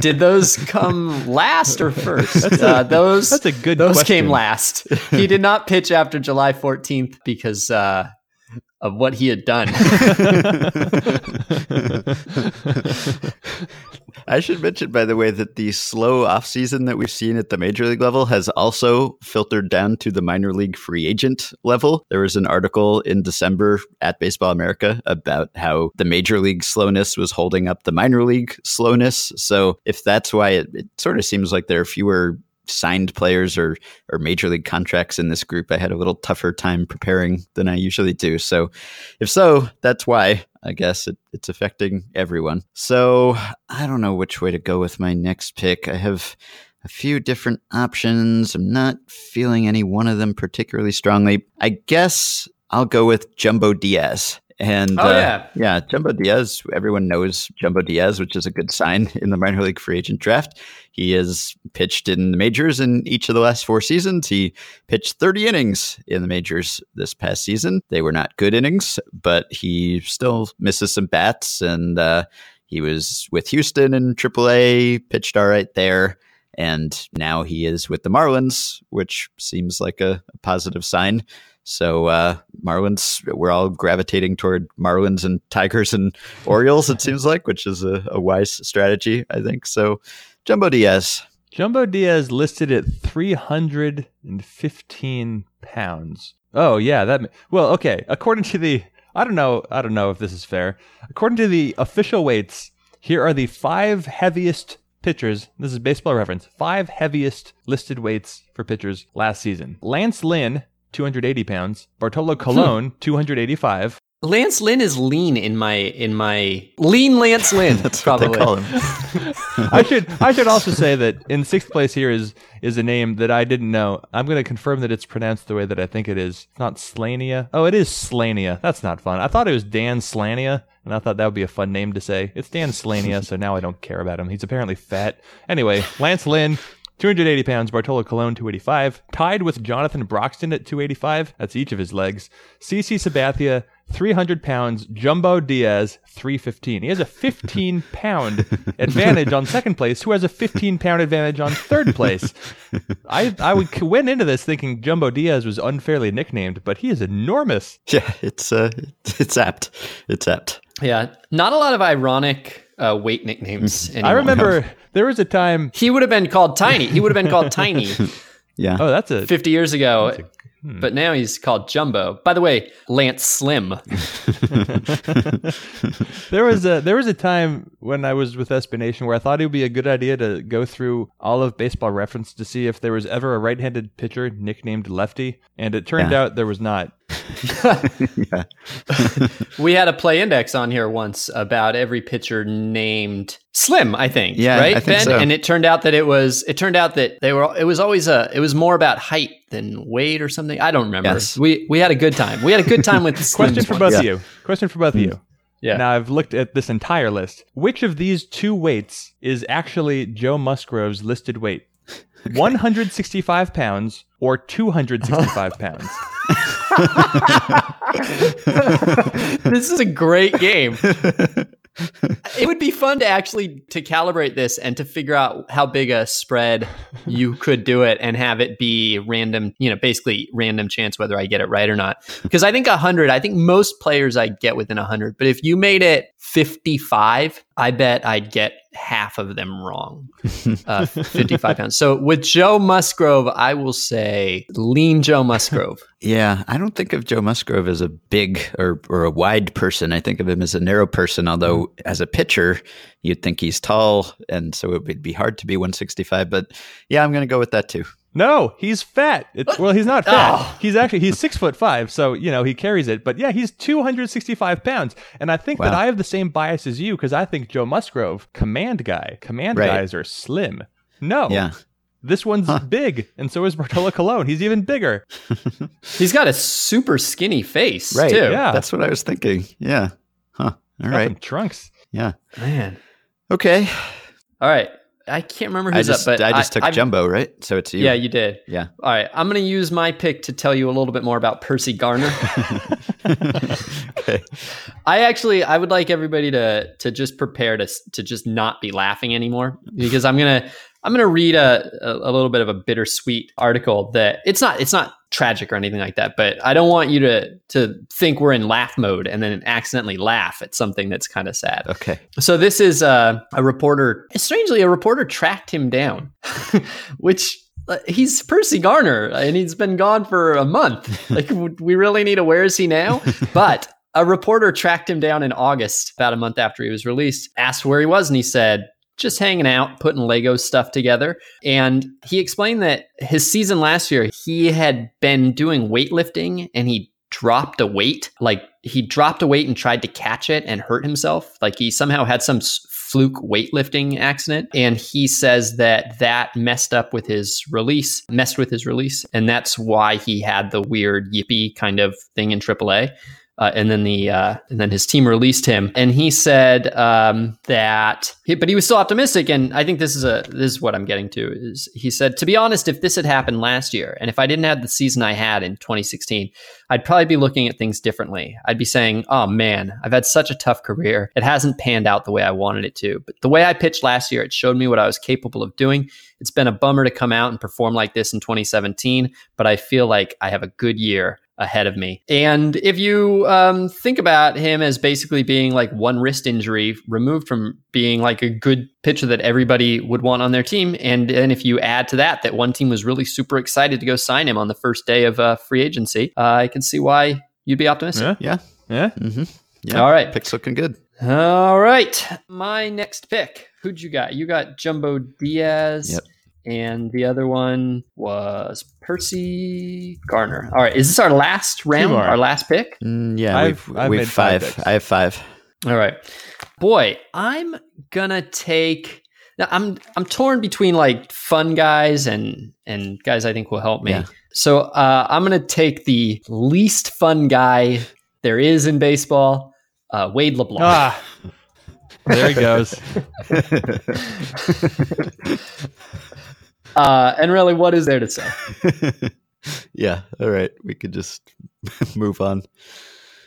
Did those come last or first? Uh, those That's a good those question. came last. He did not pitch after July 14th because uh, of what he had done. I should mention, by the way, that the slow offseason that we've seen at the major league level has also filtered down to the minor league free agent level. There was an article in December at Baseball America about how the major league slowness was holding up the minor league slowness. So, if that's why it, it sort of seems like there are fewer signed players or or major league contracts in this group, I had a little tougher time preparing than I usually do. So, if so, that's why I guess it, it's affecting everyone. So I don't know which way to go with my next pick. I have a few different options. I'm not feeling any one of them particularly strongly. I guess I'll go with Jumbo Diaz. And Oh, uh, yeah. yeah, Jumbo Diaz. Everyone knows Jumbo Diaz, which is a good sign in the minor league free agent draft. He has pitched in the majors in each of the last four seasons. He pitched 30 innings in the majors this past season. They were not good innings, but he still misses some bats. And uh, he was with Houston in AAA, pitched all right there. And now he is with the Marlins, which seems like a, a positive sign. So uh, Marlins, we're all gravitating toward Marlins and Tigers and Orioles. It seems like, which is a, a wise strategy, I think. So, Jumbo Diaz. Jumbo Diaz listed at 315 pounds. Oh yeah, that well, okay. According to the I don't know, I don't know if this is fair. According to the official weights, here are the 5 heaviest pitchers. This is baseball reference. 5 heaviest listed weights for pitchers last season. Lance Lynn 280 pounds, Bartolo Colon hmm. 285, Lance Lynn is lean in my in my lean Lance Lynn. That's probably. what they call him. I should I should also say that in sixth place here is is a name that I didn't know. I'm going to confirm that it's pronounced the way that I think it is. It's not Slania. Oh, it is Slania. That's not fun. I thought it was Dan Slania, and I thought that would be a fun name to say. It's Dan Slania, so now I don't care about him. He's apparently fat. Anyway, Lance Lynn. 280 pounds, Bartolo Colon 285, tied with Jonathan Broxton at 285. That's each of his legs. CC Sabathia 300 pounds, Jumbo Diaz 315. He has a 15 pound advantage on second place. Who has a 15 pound advantage on third place? I I would went into this thinking Jumbo Diaz was unfairly nicknamed, but he is enormous. Yeah, it's uh, it's apt. It's apt. Yeah, not a lot of ironic uh, weight nicknames. I remember there was a time. he would have been called Tiny. He would have been called Tiny Yeah. Oh, that's a 50 years ago, but now he's called Jumbo. By the way, Lance Slim. there was a there was a time when I was with SB Nation where I thought it would be a good idea to go through all of Baseball Reference to see if there was ever a right-handed pitcher nicknamed Lefty, and it turned Yeah. out there was not. yeah. We had a play index on here once about every pitcher named Slim, I think. Yeah, right, I think Ben? so. And it turned out that it was it turned out that they were it was always a it was more about height than weight or something. I don't remember. Yes. We we had a good time. We had a good time with Slims Question for once. both Yeah. of you. Question for both of you. Yeah. Now I've looked at this entire list. Which of these two weights is actually Joe Musgrove's listed weight? 165 pounds or 265 pounds? this is a great game. it would be fun to actually to calibrate this and to figure out how big a spread you could do it and have it be random, you know, basically random chance whether I get it right or not. Because I think 100, I think most players I'd get within 100, but if you made it 55, I bet I'd get half of them wrong. Uh, 55 pounds. So with Joe Musgrove, I will say lean Joe Musgrove. Yeah, I don't think of Joe Musgrove as a big or, or a wide person. I think of him as a narrow person, although as a pitcher, you'd think he's tall, and so it would be hard to be 165. But yeah, I'm going to go with that too. No, he's fat. It's, well, he's not oh. fat. Oh. He's actually he's six foot five, so you know he carries it. But yeah, he's two hundred sixty five pounds, and I think that I have the same bias as you because I think Joe Musgrove, command guy, command Right. guys are slim. No, Yeah. this one's big, and so is Bartolo Colon. He's even bigger. He's got a super skinny face, Right. too. Yeah. That's what I was thinking. Yeah. Huh. All Got right. some trunks. Yeah. Man. Okay. All right. I can't remember I who's just, up, but I just took I've- Jumbo, right? So it's you. Yeah, you did. Yeah. All right, I'm going to use my pick to tell you a little bit more about Perci Garner. okay. I actually I would like everybody to to just prepare to to just not be laughing anymore because I'm gonna I'm gonna read a, a a little bit of a bittersweet article that it's not it's not tragic or anything like that, but I don't want you to to think we're in laugh mode and then accidentally laugh at something that's kind of sad. Okay. So this is uh, a reporter. Strangely, a reporter tracked him down, which uh, he's Perci Garner, and he's been gone for a month. Like, we really need a where is he now? But a reporter tracked him down in August, about a month after he was released, asked where he was, and he said. Just hanging out, putting Lego stuff together. And he explained that his season last year, he had been doing weightlifting and he dropped a weight. Like he dropped a weight and tried to catch it and hurt himself. Like he somehow had some fluke weightlifting accident. And he says that that messed up with his release, messed with his release. And that's why he had the weird yippee kind of thing in AAA. Uh, and then the uh, and then his team released him, and he said um, that, he, but he was still optimistic. And I think this is a this is what I'm getting to is he said to be honest, if this had happened last year, and if I didn't have the season I had in 2016, I'd probably be looking at things differently. I'd be saying, oh man, I've had such a tough career. It hasn't panned out the way I wanted it to. But the way I pitched last year, it showed me what I was capable of doing. It's been a bummer to come out and perform like this in 2017, but I feel like I have a good year ahead of me. And if you um, think about him as basically being like one wrist injury removed from being like a good pitcher that everybody would want on their team, and then if you add to that that one team was really super excited to go sign him on the first day of uh, free agency, uh, I can see why you'd be optimistic. Yeah. Yeah. Yeah. Mm-hmm. Yeah. All right. Pick's looking good. All right. My next pick. Who'd you got? You got Jumbo Diaz. Yep. And the other one was Perci Garner. All right. Is this our last round? Our last pick? Mm, yeah. I've- we've, I've we've made five five. I have five. All right. Boy, I'm gonna take now I'm I'm torn between like fun guys and and guys I think will help me. Yeah. So uh, I'm gonna take the least fun guy there is in baseball, uh, Wade LeBlanc. Ah. There he goes. Uh, and really, what is there to say? yeah. All right. We could just move on.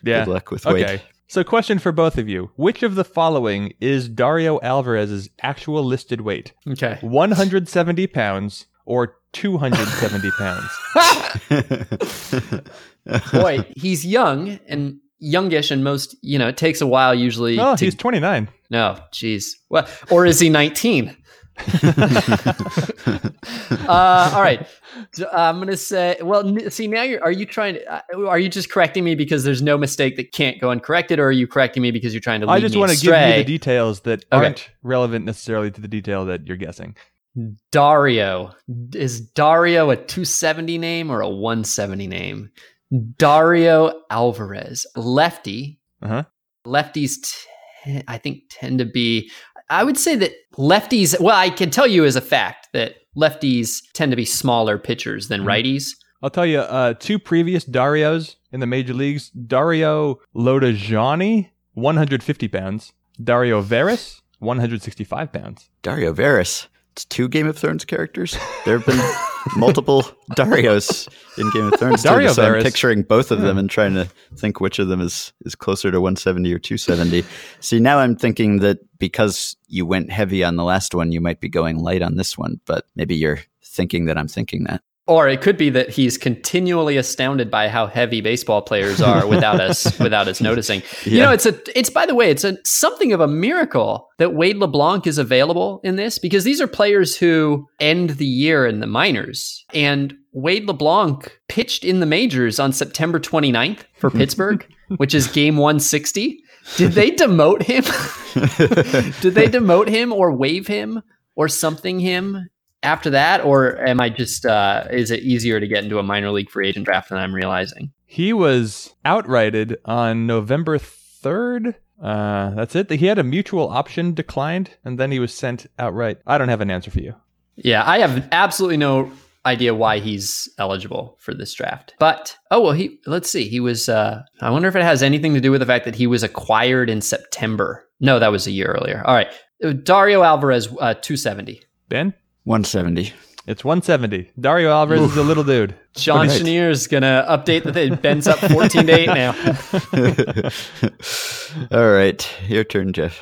Yeah. Good luck with Wade. Okay. So, question for both of you: Which of the following is Dario Alvarez's actual listed weight? Okay. 170 pounds or 270 pounds? Boy, he's young and youngish, and most you know it takes a while usually. Oh, to, he's 29. no, jeez. Well, or is he nineteen? uh, all right, I'm gonna say. Well, see now you're. Are you trying to? Uh, are you just correcting me because there's no mistake that can't go uncorrected, or are you correcting me because you're trying to? Lead I just want to give you the details that Okay. aren't relevant necessarily to the detail that you're guessing. Dario. Is Dario a 270 name or a 170 name? Dario Alvarez, lefty. Uh-huh. Lefties, t- I think, tend to be. I would say that lefties. Well, I can tell you as a fact that lefties tend to be smaller pitchers than Mhm. righties. I'll tell you, uh, two previous Darios in the major leagues Dario Lodigiani, 150 pounds. Dario Veras, 165 pounds. Dario Varys. It's two Game of Thrones characters. There have been multiple Darios in Game of Thrones. too, Dario so I'm picturing both of them and trying to think which of them is is closer to 170 or 270. See, now I'm thinking that because you went heavy on the last one, you might be going light on this one. But maybe you're thinking that I'm thinking that. Or it could be that he's continually astounded by how heavy baseball players are without us without us noticing. You know, it's a it's by the way, it's a something of a miracle that Wade LeBlanc is available in this because these are players who end the year in the minors. And Wade LeBlanc pitched in the majors on September 29th for hmm. Pittsburgh, which is game 160. Did they demote him? Did they demote him or waive him or something him after that? Or am I just, uh, is it easier to get into a minor league free agent draft than I'm realizing? He was outrighted on November 3rd. Uh, that's it. He had a mutual option declined, and then he was sent outright. I don't have an answer for you. Yeah, I have absolutely no idea why he's eligible for this draft. But oh well, he let's see. He was. Uh, I wonder if it has anything to do with the fact that he was acquired in September. No, that was a year earlier. All right, Dario Alvarez, uh, 270. Ben? 170. It's 170. Dario Alvarez Oof. is a little dude. John right. is gonna update the thing. Ben's up 14 to 8 now. All right. Your turn, Jeff.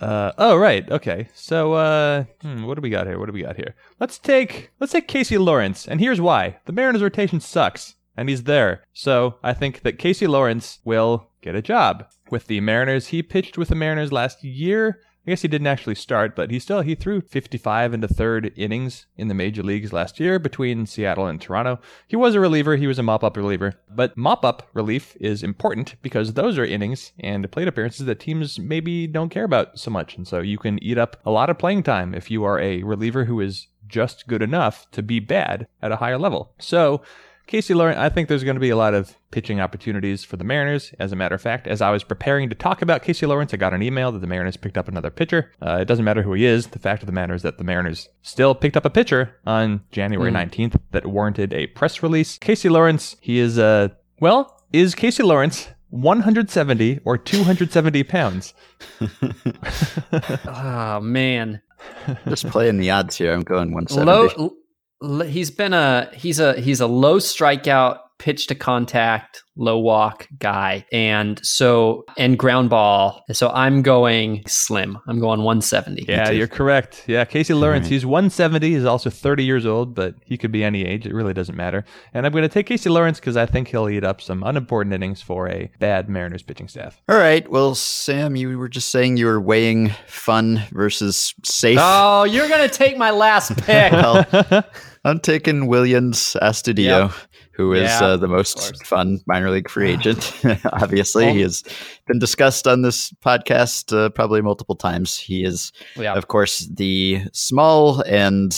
Uh, oh right, okay. So uh, hmm, what do we got here? What do we got here? Let's take let's take Casey Lawrence, and here's why: the Mariners' rotation sucks, and he's there. So I think that Casey Lawrence will get a job with the Mariners. He pitched with the Mariners last year. I guess he didn't actually start, but he still he threw 55 into third innings in the major leagues last year between Seattle and Toronto. He was a reliever, he was a mop-up reliever, but mop-up relief is important because those are innings and plate appearances that teams maybe don't care about so much, and so you can eat up a lot of playing time if you are a reliever who is just good enough to be bad at a higher level. So Casey Lawrence, I think there's going to be a lot of pitching opportunities for the Mariners. As a matter of fact, as I was preparing to talk about Casey Lawrence, I got an email that the Mariners picked up another pitcher. Uh, it doesn't matter who he is. The fact of the matter is that the Mariners still picked up a pitcher on January mm. 19th that warranted a press release. Casey Lawrence, he is, uh, well, is Casey Lawrence 170 or 270 pounds? oh, man. Just playing the odds here. I'm going 170. Low, he's been a he's a he's a low strikeout pitch to contact, low walk guy. And so, and ground ball. So I'm going slim. I'm going 170. Yeah, you're correct. Yeah, Casey Lawrence, right. he's 170. He's also 30 years old, but he could be any age. It really doesn't matter. And I'm going to take Casey Lawrence because I think he'll eat up some unimportant innings for a bad Mariners pitching staff. All right. Well, Sam, you were just saying you were weighing fun versus safe. Oh, you're going to take my last pick. well, I'm taking Willians Astudillo. Yep who is yeah, uh, the most fun minor league free agent. Obviously, well, he has been discussed on this podcast uh, probably multiple times. He is, yeah. of course, the small and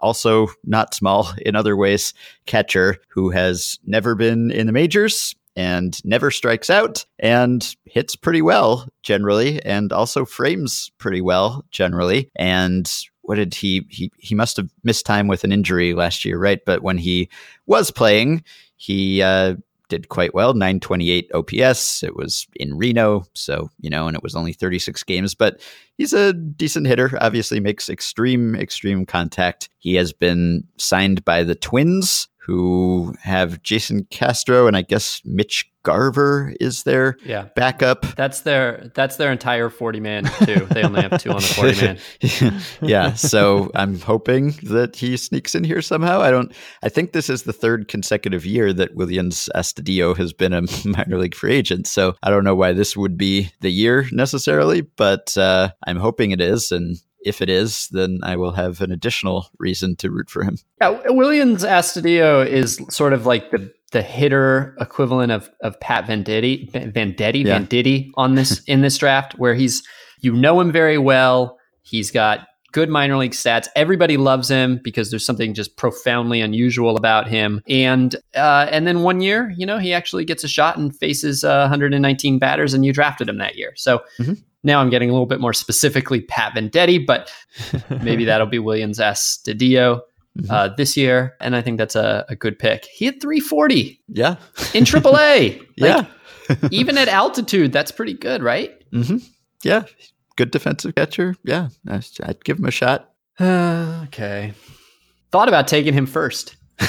also not small in other ways catcher who has never been in the majors and never strikes out and hits pretty well generally and also frames pretty well generally and what did he he he must have missed time with an injury last year, right? But when he was playing, he uh, did quite well 928 OPS. It was in Reno, so you know, and it was only 36 games, but he's a decent hitter. Obviously, makes extreme extreme contact. He has been signed by the Twins, who have Jason Castro and I guess Mitch Garver is their yeah. backup. That's their that's their entire 40 man too. They only have two on the 40 man. yeah, so I'm hoping that he sneaks in here somehow. I don't I think this is the third consecutive year that Willians Astudillo has been a minor league free agent. So I don't know why this would be the year necessarily, but uh, I'm hoping it is and if it is, then I will have an additional reason to root for him. Yeah, Willians Astudillo is sort of like the the hitter equivalent of of Pat Venditti, Venditti, yeah. Venditti on this in this draft, where he's you know him very well. He's got good minor league stats. Everybody loves him because there's something just profoundly unusual about him. And uh, and then one year, you know, he actually gets a shot and faces uh, 119 batters, and you drafted him that year. So. Mm-hmm. Now I'm getting a little bit more specifically Pat Venditti, but maybe that'll be Willians Astudillo. Mm-hmm. Uh, this year, and I think that's a, a, good pick. He had 340. Yeah. in AAA. like, yeah. even at altitude, that's pretty good, right? Mm-hmm. Yeah. Good defensive catcher. Yeah. I'd give him a shot. Uh, okay. Thought about taking him first.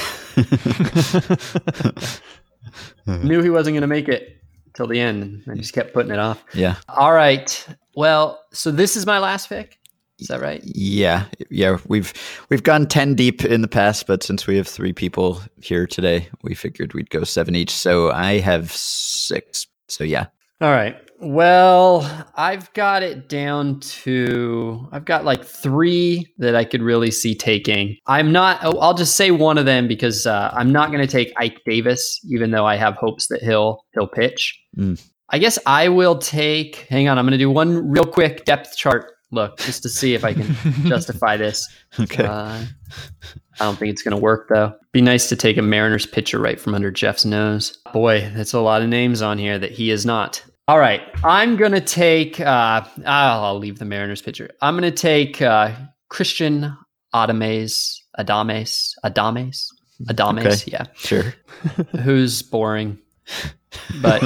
Knew he wasn't going to make it till the end. I just kept putting it off. Yeah. All right. Well, so this is my last pick. Is that right? Yeah, yeah. We've we've gone ten deep in the past, but since we have three people here today, we figured we'd go seven each. So I have six. So yeah. All right. Well, I've got it down to I've got like three that I could really see taking. I'm not. Oh, I'll just say one of them because uh, I'm not going to take Ike Davis, even though I have hopes that he'll he'll pitch. Mm. I guess I will take. Hang on, I'm going to do one real quick depth chart look just to see if I can justify this. Okay. Uh, I don't think it's going to work though. Be nice to take a Mariners pitcher right from under Jeff's nose. Boy, that's a lot of names on here that he is not. All right, I'm going to take. Uh, I'll leave the Mariners pitcher. I'm going to take uh, Cristhian Adames, Adames, Adames, Adames. Okay. Yeah, sure. Who's boring, but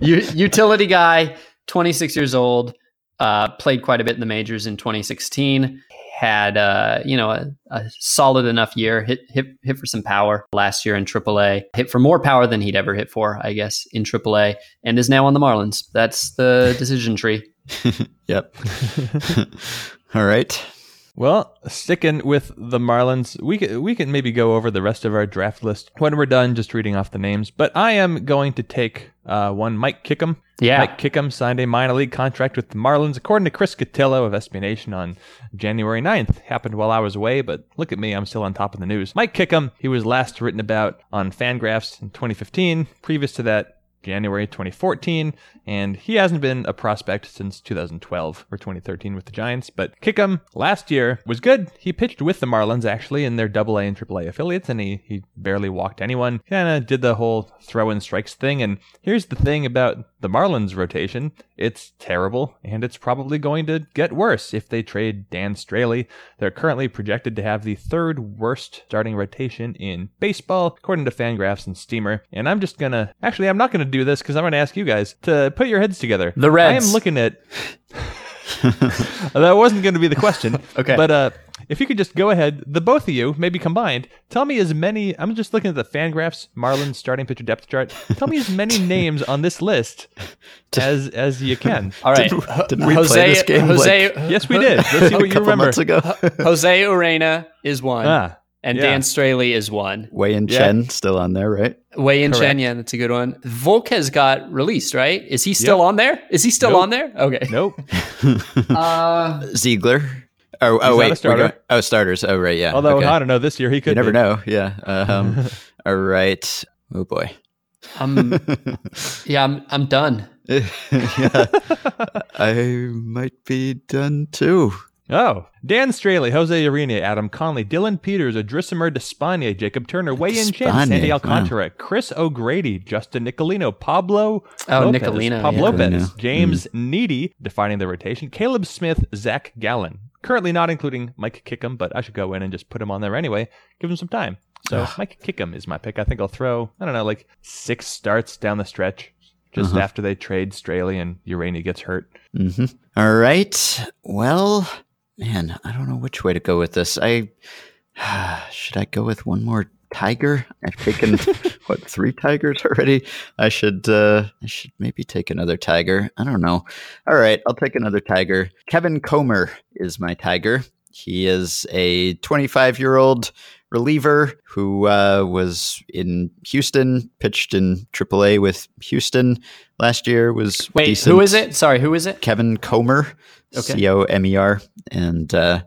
utility guy 26 years old. Uh, played quite a bit in the majors in 2016. Had uh, you know a, a, solid enough year. Hit hit hit for some power last year in AAA. Hit for more power than he'd ever hit for, I guess, in AAA, and is now on the Marlins. That's the decision tree. yep. All right. Well, sticking with the Marlins, we can, we can maybe go over the rest of our draft list when we're done just reading off the names. But I am going to take uh, one Mike Kickham. Yeah. Mike Kickham signed a minor league contract with the Marlins, according to Chris Cotillo of SB Nation on January 9th. Happened while I was away, but look at me, I'm still on top of the news. Mike Kickham, he was last written about on Fangraphs in 2015. Previous to that, January 2014, and he hasn't been a prospect since 2012 or 2013 with the Giants. But Kickham last year was good. He pitched with the Marlins actually in their AA and AAA affiliates, and he, he barely walked anyone. Kind of did the whole throw in strikes thing. And here's the thing about the Marlins rotation it's terrible, and it's probably going to get worse if they trade Dan Straily. They're currently projected to have the third worst starting rotation in baseball, according to Fangraphs and Steamer. And I'm just gonna actually, I'm not gonna do this because I'm gonna ask you guys to put your heads together. The Reds. I am looking at. that wasn't going to be the question. okay. But uh, if you could just go ahead, the both of you, maybe combined, tell me as many. I'm just looking at the Fangraphs Marlins starting pitcher depth chart. Tell me as many names on this list as as you can. All right. Didn't, didn't we Jose, play this game Jose, like Yes, we did. Let's see a what you remember. months ago? Jose Urena is one, Ah, and yeah. Dan Straily is one. Wei and Yeah. Chen still on there, right? Wei and Correct. Chen, yeah, that's a good one. Volk has got released, right? Is he still Yep. on there? Is he still Nope. on there? Okay. nope. Uh, Ziegler. Oh, oh wait, starter. going- oh, starters. Oh, right, yeah. Although okay. I don't know, this year he could. you never be. know. Yeah. Um, all right. Oh boy. I'm, yeah, I'm, I'm done. yeah, I might be done too. Oh, Dan Straily, Jose Urena, Adam Conley, Dillon Peters, Odrisamer Despaigne, Jacob Turner, Wei Yin Chen, Despaigne, Sandy wow. Alcantara, Chris O'Grady, Justin Nicolino, Pablo Oh, Lopez, Nicolino, Pablo yeah. Lopez, Nicolino. James Needy, defining the rotation, Caleb Smith, Zach Gallen. Currently not including Mike Kickham, but I should go in and just put him on there anyway. Give him some time. So Mike Kickham is my pick. I think I'll throw, I don't know, like six starts down the stretch just Uh-huh. after they trade Straily and Urena gets hurt. hmm All right. Well, man, I don't know which way to go with this. I should I go with one more tiger? I've taken what three tigers already. I should uh, I should maybe take another tiger. I don't know. All right, I'll take another tiger. Kevin Comer is my tiger. He is a 25 year old reliever who uh, was in Houston, pitched in AAA with Houston last year. Was Wait, decent. who is it? Sorry, who is it? Kevin Comer, Okay. C O M E R, and uh,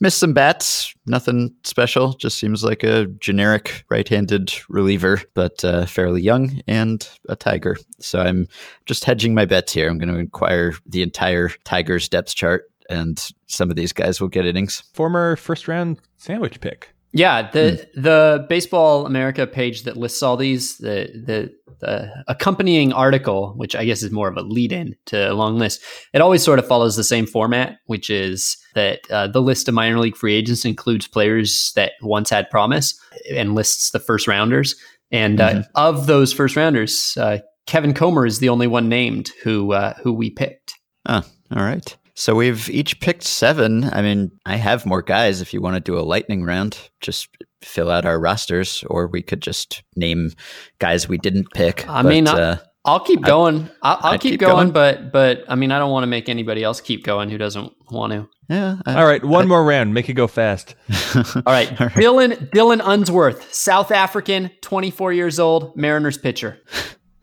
missed some bats. Nothing special. Just seems like a generic right-handed reliever, but uh, fairly young and a Tiger. So I'm just hedging my bets here. I'm going to inquire the entire Tigers depth chart, and some of these guys will get innings. Former first round sandwich pick. Yeah, the the Baseball America page that lists all these, the the the accompanying article, which I guess is more of a lead-in to a long list, it always sort of follows the same format, which is that uh, the list of minor league free agents includes players that once had promise and lists the first rounders. And uh, of those first rounders, uh, Kevin Comer is the only one named who uh, who we picked. Oh, all right. So we've each picked seven. I mean, I have more guys if you want to do a lightning round. Just fill out our rosters, or we could just name guys we didn't pick. I mean, I- uh, I'll keep going. I'll, I'll I'd keep, keep going, going. but but I mean, I don't want to make anybody else keep going who doesn't want to. yeah. I- All right, one more round. Make it go fast. All right, Dylan Dylan Unsworth, South African, 24 years old, Mariners pitcher.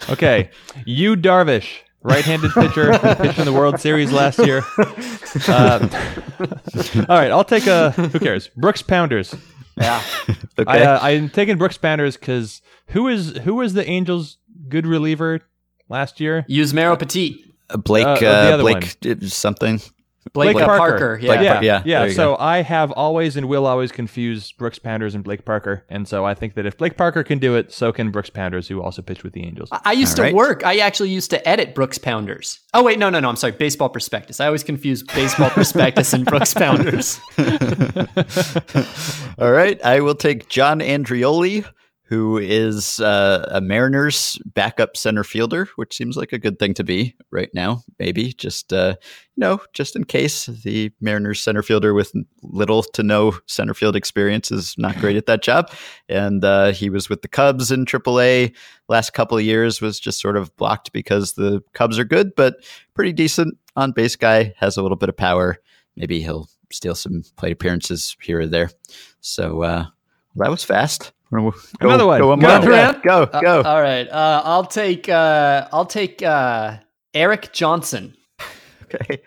Okay, you Darvish, right-handed pitcher, pitched in the World Series last year. Um, all right, I'll take a. Who cares? Brooks Pounders. Yeah, okay. I, uh, I'm taking Brooks Pounders because who is who was the Angels' good reliever last year? Yusmeiro Petit, Uh, Blake, uh, uh, the other Blake, uh, something. Blake, Blake Parker. Parker. Yeah, Blake yeah, Par- yeah, yeah. there you So I have always and will always confuse Brooks Pounders and Blake Parker, and so I think that if Blake Parker can do it, so can Brooks Pounders, who also pitched with the Angels. I- I used All to right. work. I actually used to edit Brooks Pounders. Oh wait, no, no, no. I'm sorry. Baseball Prospectus. I always confuse Baseball Prospectus and Brooks Pounders. All right. I will take John Andreoli, who is uh, a Mariners backup center fielder, which seems like a good thing to be right now. Maybe just uh, you know, just in case the Mariners center fielder with little to no center field experience is not great at that job, and uh, he was with the Cubs in AAA last couple of years. Was just sort of blocked because the Cubs are good, but pretty decent on base guy. Has a little bit of power. Maybe he'll steal some plate appearances here or there. So uh, that was fast. Go, Another one. Go, one Go. more. Another round? go, Uh, all right. Uh, I'll take. Uh, I'll take uh, Erik Johnson. okay.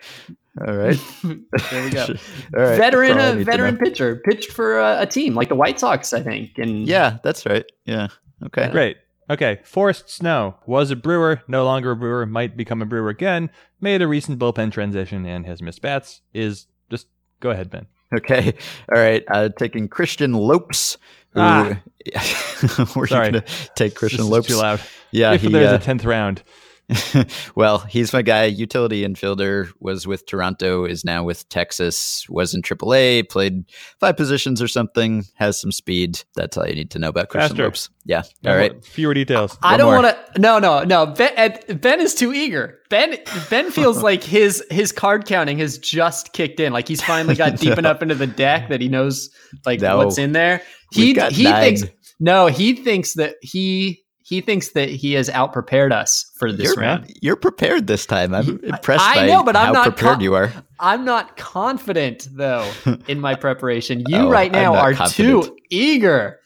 All right. There we go. All right. veteran, That's all uh, veteran pitcher, pitched for uh, a team like the White Sox, I think. And Yeah, that's right. Yeah. Okay. Great. Okay. Forrest Snow was a brewer, no longer a brewer, might become a brewer again, made a recent bullpen transition, and has missed bats. Is just go ahead, Ben. Okay. All right. Uh, taking Christian Lopes. Ah. we're Sorry. going to take Christian Lopes. too loud. Yeah. if he, there's uh, a tenth round, well, he's my guy. Utility infielder was with Toronto, is now with Texas. Was in AAA, played five positions or something. Has some speed. That's all you need to know about Christian Faster. Lopes. Yeah. No All more- right. fewer details. I One don't want to. No, no, no. Ben, uh, ben is too eager. Ben Ben feels like his his card counting has just kicked in. Like he's finally got deep No. enough into the deck that he knows like No. what's in there. He got he nine. thinks no. He thinks that he he thinks that he has out prepared us for this You're, round. you're prepared this time. I'm impressed I by know, but I'm how not prepared con- you are. I'm not confident though in my preparation. You Oh, right now are confident. too eager.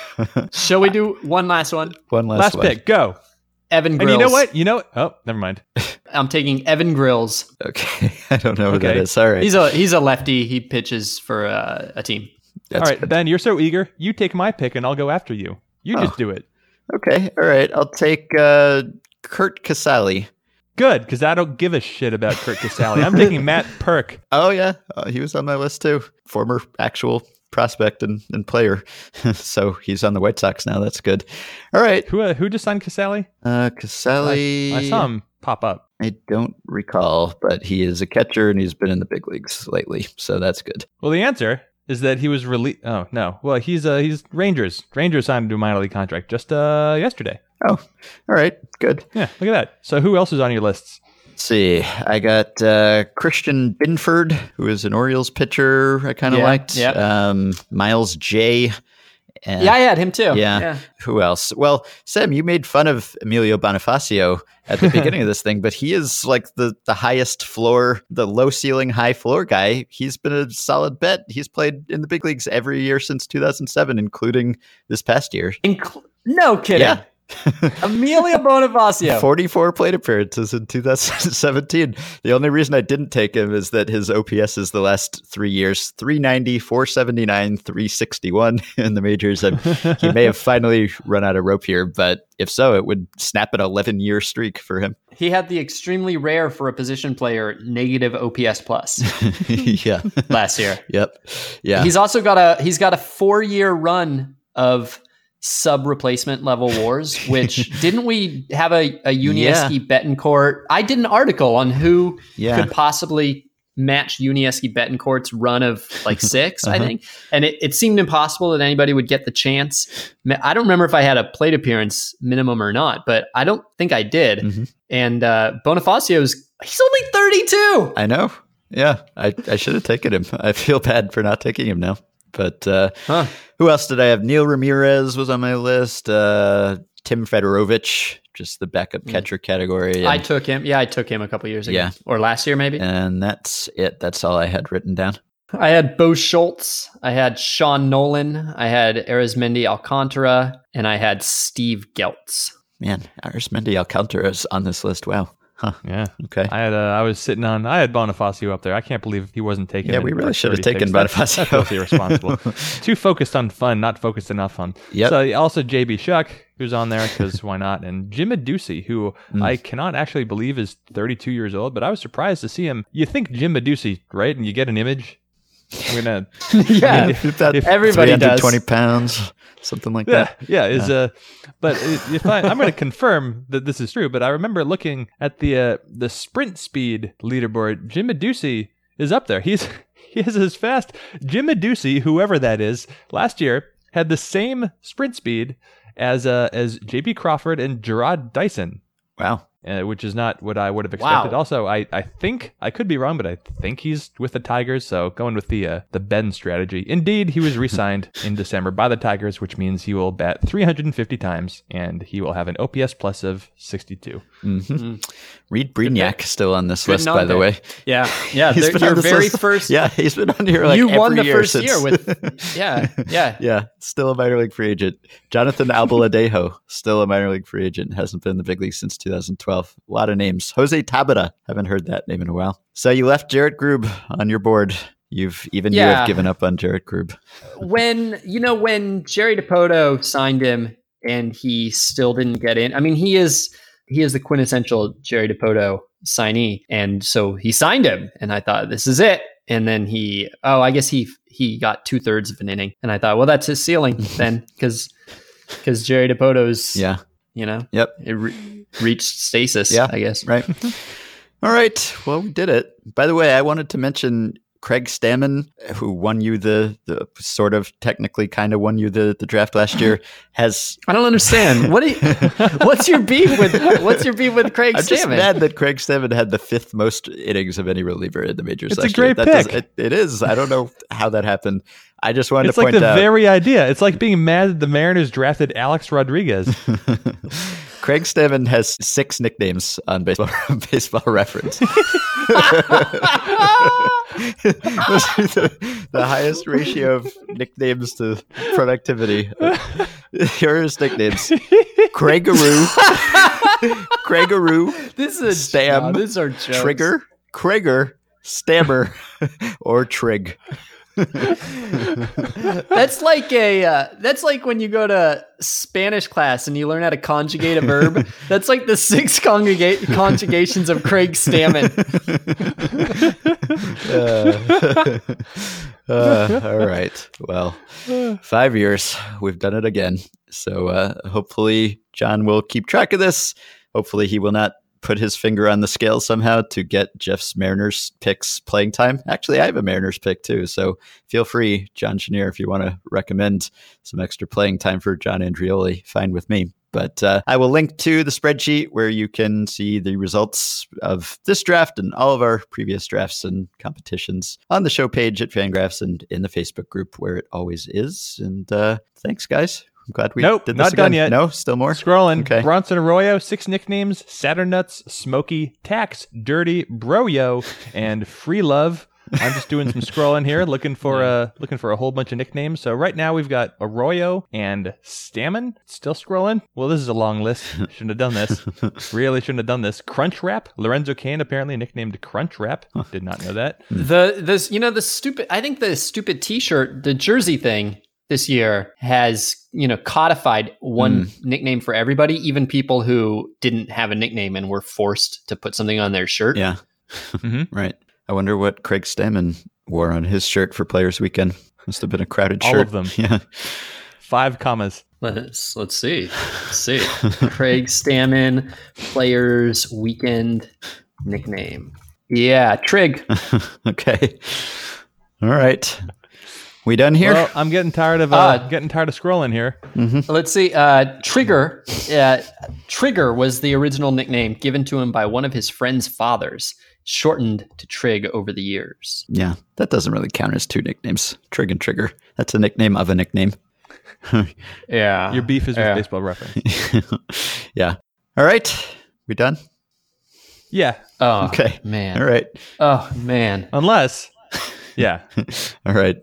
Shall we do one last one? One last, Last one. pick, go. Evan And Grills. you know what? You know what? Oh, never mind. I'm taking Evan Grills. Okay. I don't know what that Okay. is. All right. He's a he's a lefty. He pitches for uh, a team. That's All right, Ben, you're so eager. You take my pick, and I'll go after you. You Oh. just do it. Okay. All right. I'll take uh, Curt Casali. Good, because I don't give a shit about Curt Casali. I'm taking Matt Perk. Oh yeah, uh, he was on my list too. Former actual prospect and, and player, so he's on the White Sox now. That's good. All right, Who uh, who just signed Casale? uh, Casali. I saw him pop up. I don't recall, but he is a catcher and he's been in the big leagues lately, so that's good. Well, the answer is that he was released. Oh no, well he's uh he's Rangers. Rangers signed him to a minor league contract just uh yesterday. Oh, all right, good. Yeah, look at that. So who else is on your lists? Let's see, I got uh, Christian Binford, who is an Orioles pitcher. I kind of Yeah, liked. yeah. Um, Miles J. And Yeah, I had him too. Yeah. Who else? Well, Sam, you made fun of Emilio Bonifacio at the beginning of this thing, but he is like the the highest floor, the low ceiling, high floor guy. He's been a solid bet. He's played in the big leagues every year since 2007, including this past year. Incl- no kidding. Yeah. Emilio Bonifacio. 44 plate appearances in 2017. The only reason I didn't take him is that his OPS is the last three years 390, 479, 361 in the majors. And he may have finally run out of rope here, but if so, it would snap an 11 year streak for him. he had the extremely rare for a position player negative OPS plus yeah. last year. Yep. Yeah. He's also got a he's got a four year run of sub replacement level wars. Which didn't we have a, a Yuniesky Betancourt? I did an article on who yeah. could possibly match Yuniesky Betancourt's run of like 6 I Uh-huh. think, and it, it seemed impossible that anybody would get the chance. I don't remember if I had a plate appearance minimum or not, but I don't think I did. Mhm. And uh, Bonifacio's he's only thirty two. I know. Yeah. I, I should have taken him. I feel bad for not taking him now. But uh, Huh. Who else did I have? Neil Ramirez was on my list. Uh, Tim Federowicz, just the backup catcher category. I took him. Yeah, I took him a couple years ago, Yeah. or last year maybe. and that's it. That's all I had written down. I had Bo Schultz, I had Sean Nolan, I had Arismendy Alcantara, and I had Steve Geltz. Man, Arismendy Alcantara is on this list. Wow. Huh. Yeah, Okay. I had uh, I was sitting on I had Bonifacio up there. I can't believe he wasn't taken. Yeah, we really should have taken. That's- Bonifacio. That's filthy irresponsible. Too focused on fun, not focused enough on. Yeah. So also JB Shuck, who's on there because why not? And Jim Adduci, who Mm. I cannot actually believe is 32 years old, but I was surprised to see him. You think Jim Adduci, right? And you get an image. I'm gonna. yeah, if- About if- everybody does. Twenty pounds, something like Yeah, that. yeah. Is uh, but i- if I, I'm going to confirm that this is true, but I remember looking at the uh, the sprint speed leaderboard. Jim Adduci is up there. He's he is as fast. Jim Adduci, whoever that is, last year had the same sprint speed as uh, as J.P. Crawford and Jarrod Dyson. Wow. Uh, which is not what I would have expected. Wow. Also, I, I think I could be wrong, but I think he's with the Tigers. So going with the uh, the Ben strategy. Indeed, he was re-signed in December by the Tigers, which means he will bat 350 times and he will have an OPS plus of 62. hmm Reid Brignac still on this Good list, by the way. Yeah, yeah. He's they're- been on Your this very list- first. Yeah, he's been on here like you won the year first since- year with. Yeah, yeah. yeah, still a minor league free agent. Jonathan Albaladejo, still a minor league free agent, hasn't been in the big league since 2012. A lot of names. Jose Tabata, haven't heard that name in a while. So you left Jarrett Grube on your board. You've even you have given up on Jarrett Grube. when you know when Jerry Dipoto signed him and he still didn't get in. I mean, he is he is the quintessential Jerry Dipoto signee, and so he signed him, and I thought this is it. And then he, oh, I guess he he got two thirds of an inning, and I thought, well, that's his ceiling then, because because Jerry Dipoto's, Yeah. you know, Yep. it re- reached stasis. Yeah. I guess. Right. All right. Well, we did it. By the way, I wanted to mention Craig Stammen, who won you the, the sort of technically kind of won you the, the draft last year, has. I don't understand. What do you, what's your beef with what's your beef with Craig I'm just mad that Craig Stammen had the fifth most innings of any reliever in the majors It's a great year. Does- pick. it, it is. I don't know how that happened. I just wanted It's to like point the very idea. It's like being mad that the Mariners drafted Alex Rodriguez. Craig Stammen has six nicknames on baseball, baseball reference. The, the highest ratio of nicknames to productivity. Here are his nicknames Craigaroo, Craigaroo, This is a Stam, no, these are jokes. Trigger, Krieger, Stammer, or Trig. That's like a uh, that's like when you go to Spanish class and you learn how to conjugate a verb. That's like the six conjugate conjugations of Craig Stammen. Uh, uh, all right. Well, five years. We've done it again. So uh, hopefully, John will keep track of this. Hopefully, he will not put his finger on the scale somehow to get Jeff's Mariners picks playing time. Actually, I have a Mariners pick too. So feel free, John Chenier, if you want to recommend some extra playing time for John Andreoli, fine with me. But uh, I will link to the spreadsheet where you can see the results of this draft and all of our previous drafts and competitions on the show page at Fangraphs and in the Facebook group where it always is. And uh, thanks, guys. I'm glad we Nope, did this not done yet. No, still more. Scrolling. Okay. Bronson Arroyo, six nicknames: Saturn Nuts, Smoky, Tax, Dirty, Broyo, and Free Love. I'm just doing some scrolling here, looking for a looking for a whole bunch of nicknames. So right now we've got Arroyo and Stammen. Still scrolling. Well, this is a long list. Shouldn't have done this. Really shouldn't have done this. Crunch Wrap. Lorenzo Cain apparently nicknamed Crunch Wrap. Did not know that. The this you know the stupid I think the stupid T-shirt the jersey thing this year has you know codified one nickname for everybody, even people who didn't have a nickname and were forced to put something on their shirt. Yeah. Mhm. Right. I wonder what Craig Stammen wore on his shirt for Players Weekend. Must have been a crowded All shirt. All of them. Yeah. Five commas. Let's let's see. Let's see. Craig Stammen, Players Weekend nickname. Yeah, Trig. okay. All right. We done here? Well, I'm getting tired of uh, Uh, getting tired of scrolling here. Let's see. Uh, Trigger. Uh, Trigger was the original nickname given to him by one of his friend's fathers, shortened to Trig over the years. yeah. That doesn't really count as two nicknames. Trig and Trigger. That's a nickname of a nickname. Yeah. Your beef is with Yeah. baseball reference. yeah. All right. We done? Yeah, Oh, Okay. man. All right. Oh, man. unless, yeah, All right.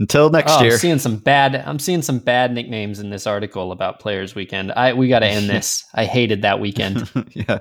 Until next Oh, year. I'm seeing some bad. I'm seeing some bad nicknames in this article about Players Weekend. I we got to end this. I hated that weekend. yeah.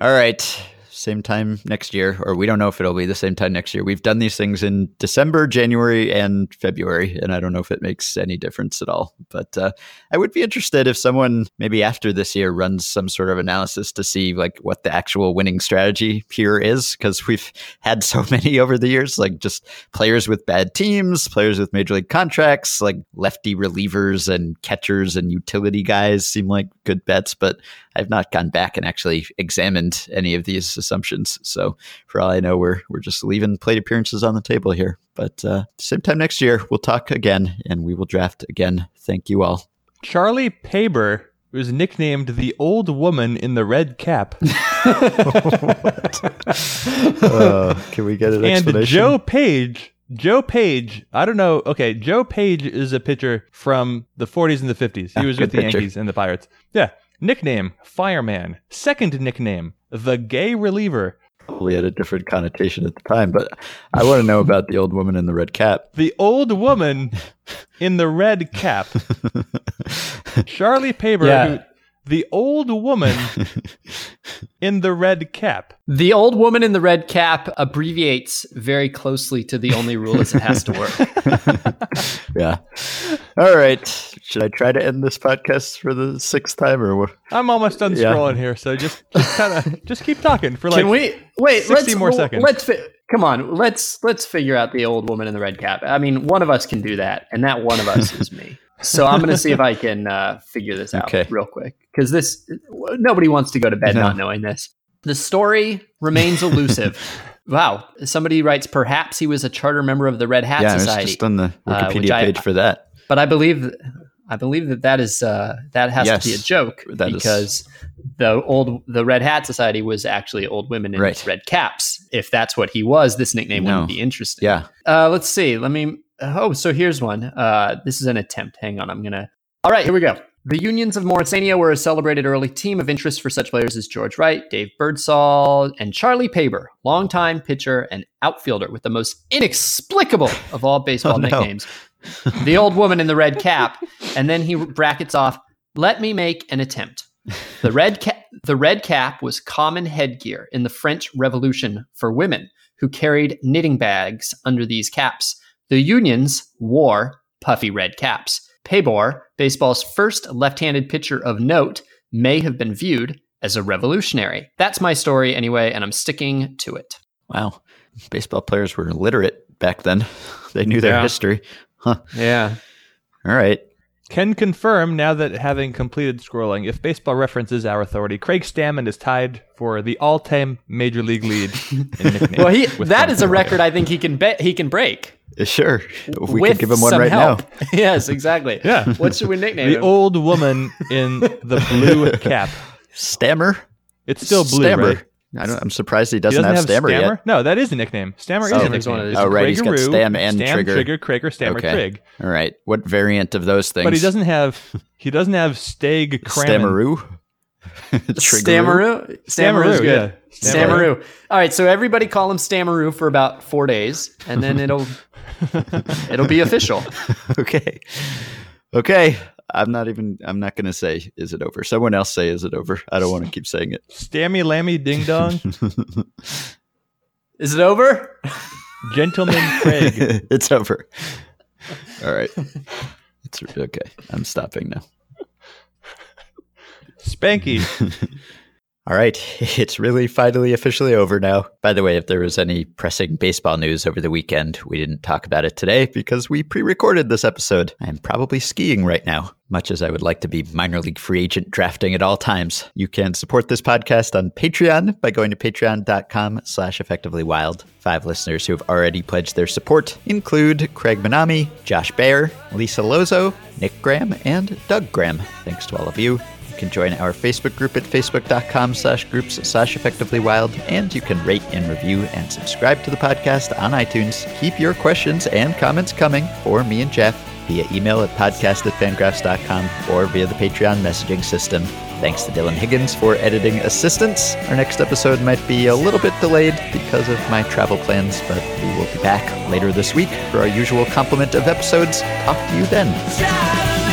All right. Same time next year, or we don't know if it'll be the same time next year. We've done these things in December, January, and February, and I don't know if it makes any difference at all. But uh, I would be interested if someone maybe after this year runs some sort of analysis to see like what the actual winning strategy here is, because we've had so many over the years, like just players with bad teams, players with major league contracts, like lefty relievers and catchers and utility guys seem like good bets, but I've not gone back and actually examined any of these assumptions. So for all I know, we're we're just leaving plate appearances on the table here. But uh, same time next year, we'll talk again and we will draft again. Thank you all. Charlie Pabor was nicknamed the old woman in the red cap. Uh, can we get an and explanation? Joe Page. Joe Page, I don't know. Okay, Joe Page is a pitcher from the 40s and the 50s. He Ah, was with the pitcher. Yankees and the Pirates. Yeah. Nickname, Fireman. Second nickname, the gay reliever. Probably had a different connotation at the time, but I want to know about the old woman in the red cap. The old woman in the red cap. Charlie Pabor, Yeah. who, the old woman in the red cap. The old woman in the red cap abbreviates very closely to the only rule is it has to work. Yeah. All right. Should I try to end this podcast for the sixth time or what? I'm almost done Yeah. scrolling here, so just just kind of just keep talking for like Can we wait? 60 let's, more seconds. Let's fi- come on. Let's let's figure out the old woman in the red cap. I mean, one of us can do that, and that one of us is me. So I'm going to see if I can uh, figure this out Okay. real quick because this nobody wants to go to bed No. not knowing this. The story remains elusive. wow, somebody writes perhaps he was a charter member of the Red Hat yeah, I Society, just on the Uh, Wikipedia I- page for that. but I believe I believe that that is uh, that has to be a joke that is- because the old the Red Hat Society was actually old women in Right. red caps. If that's what he was, this nickname No. wouldn't be interesting. Yeah. Uh, let's see. Let me. Oh, so here's one. Uh, this is an attempt. Hang on. I'm gonna. All right, here we go. The Unions of Morrisania were a celebrated early team of interest for such players as George Wright, Dave Birdsall, and Charlie Pabor, longtime pitcher and outfielder with the most inexplicable of all baseball Oh, no. nicknames. the old woman in the red cap, and then he brackets off. Let me make an attempt. The red cap, the red cap was common headgear in the French Revolution for women who carried knitting bags under these caps. The unions wore puffy red caps. Pabor, baseball's first left-handed pitcher of note, may have been viewed as a revolutionary. That's my story anyway, and I'm sticking to it. Wow. Baseball players were illiterate back then. They knew their Yeah. history. Huh. Yeah. All right. Can confirm now that having completed scrolling, if baseball reference is our authority, Craig Stammen is tied for the all-time major league lead in nicknames. Well, he with that is a record I think he can bet he can break. Uh, Sure. If we with could give him one some right help. now. yes, exactly. Yeah. What should we nickname The him? old woman in the blue cap. Stammer? It's still blue, Stammer. right? I don't, I'm surprised he He doesn't, have, Stammer, Stammer? yet. No, that is a nickname. Stammer Oh. is a Stammer's one of nickname. those. Oh, right. He's got Stam and Stam, Trigger. Trigger, Krager, Stammer, Okay. Trig. All right. What variant of those things? But he doesn't have he doesn't have Stag Crammon. Stammeroo? Triggeroo? Stammeroo. Stammeroo's good. yeah. Stammeroo. All right, so everybody call him Stammeroo for about four days, and then it'll it'll be official. okay. Okay. I'm not even, I'm not going to say, is it over? Someone else say, is it over? I don't want to keep saying it. Stammy Lammy Ding Dong. Is it over? Gentleman Craig. it's over. All right. It's okay. I'm stopping now. Spanky. All right. It's really finally officially over now. By the way, if there was any pressing baseball news over the weekend, we didn't talk about it today because we pre recorded this episode. I'm probably skiing right now, much as I would like to be minor league free agent drafting at all times. You can support this podcast on Patreon by going to patreon.com slash effectively wild. Five listeners who have already pledged their support include Craig Manami, Josh Baer, Lisa Lozo, Nick Graham, and Doug Graham. Thanks to all of you. You can join our Facebook group at facebook.com slash groups slash effectively wild, and you can rate and review and subscribe to the podcast on iTunes. Keep your questions and comments coming for me and Jeff via email at podcast at fangraphs.com or via the Patreon messaging system. Thanks to Dylan Higgins for editing assistance. Our next episode might be a little bit delayed because of my travel plans, but we will be back later this week for our usual complement of episodes. Talk to you then.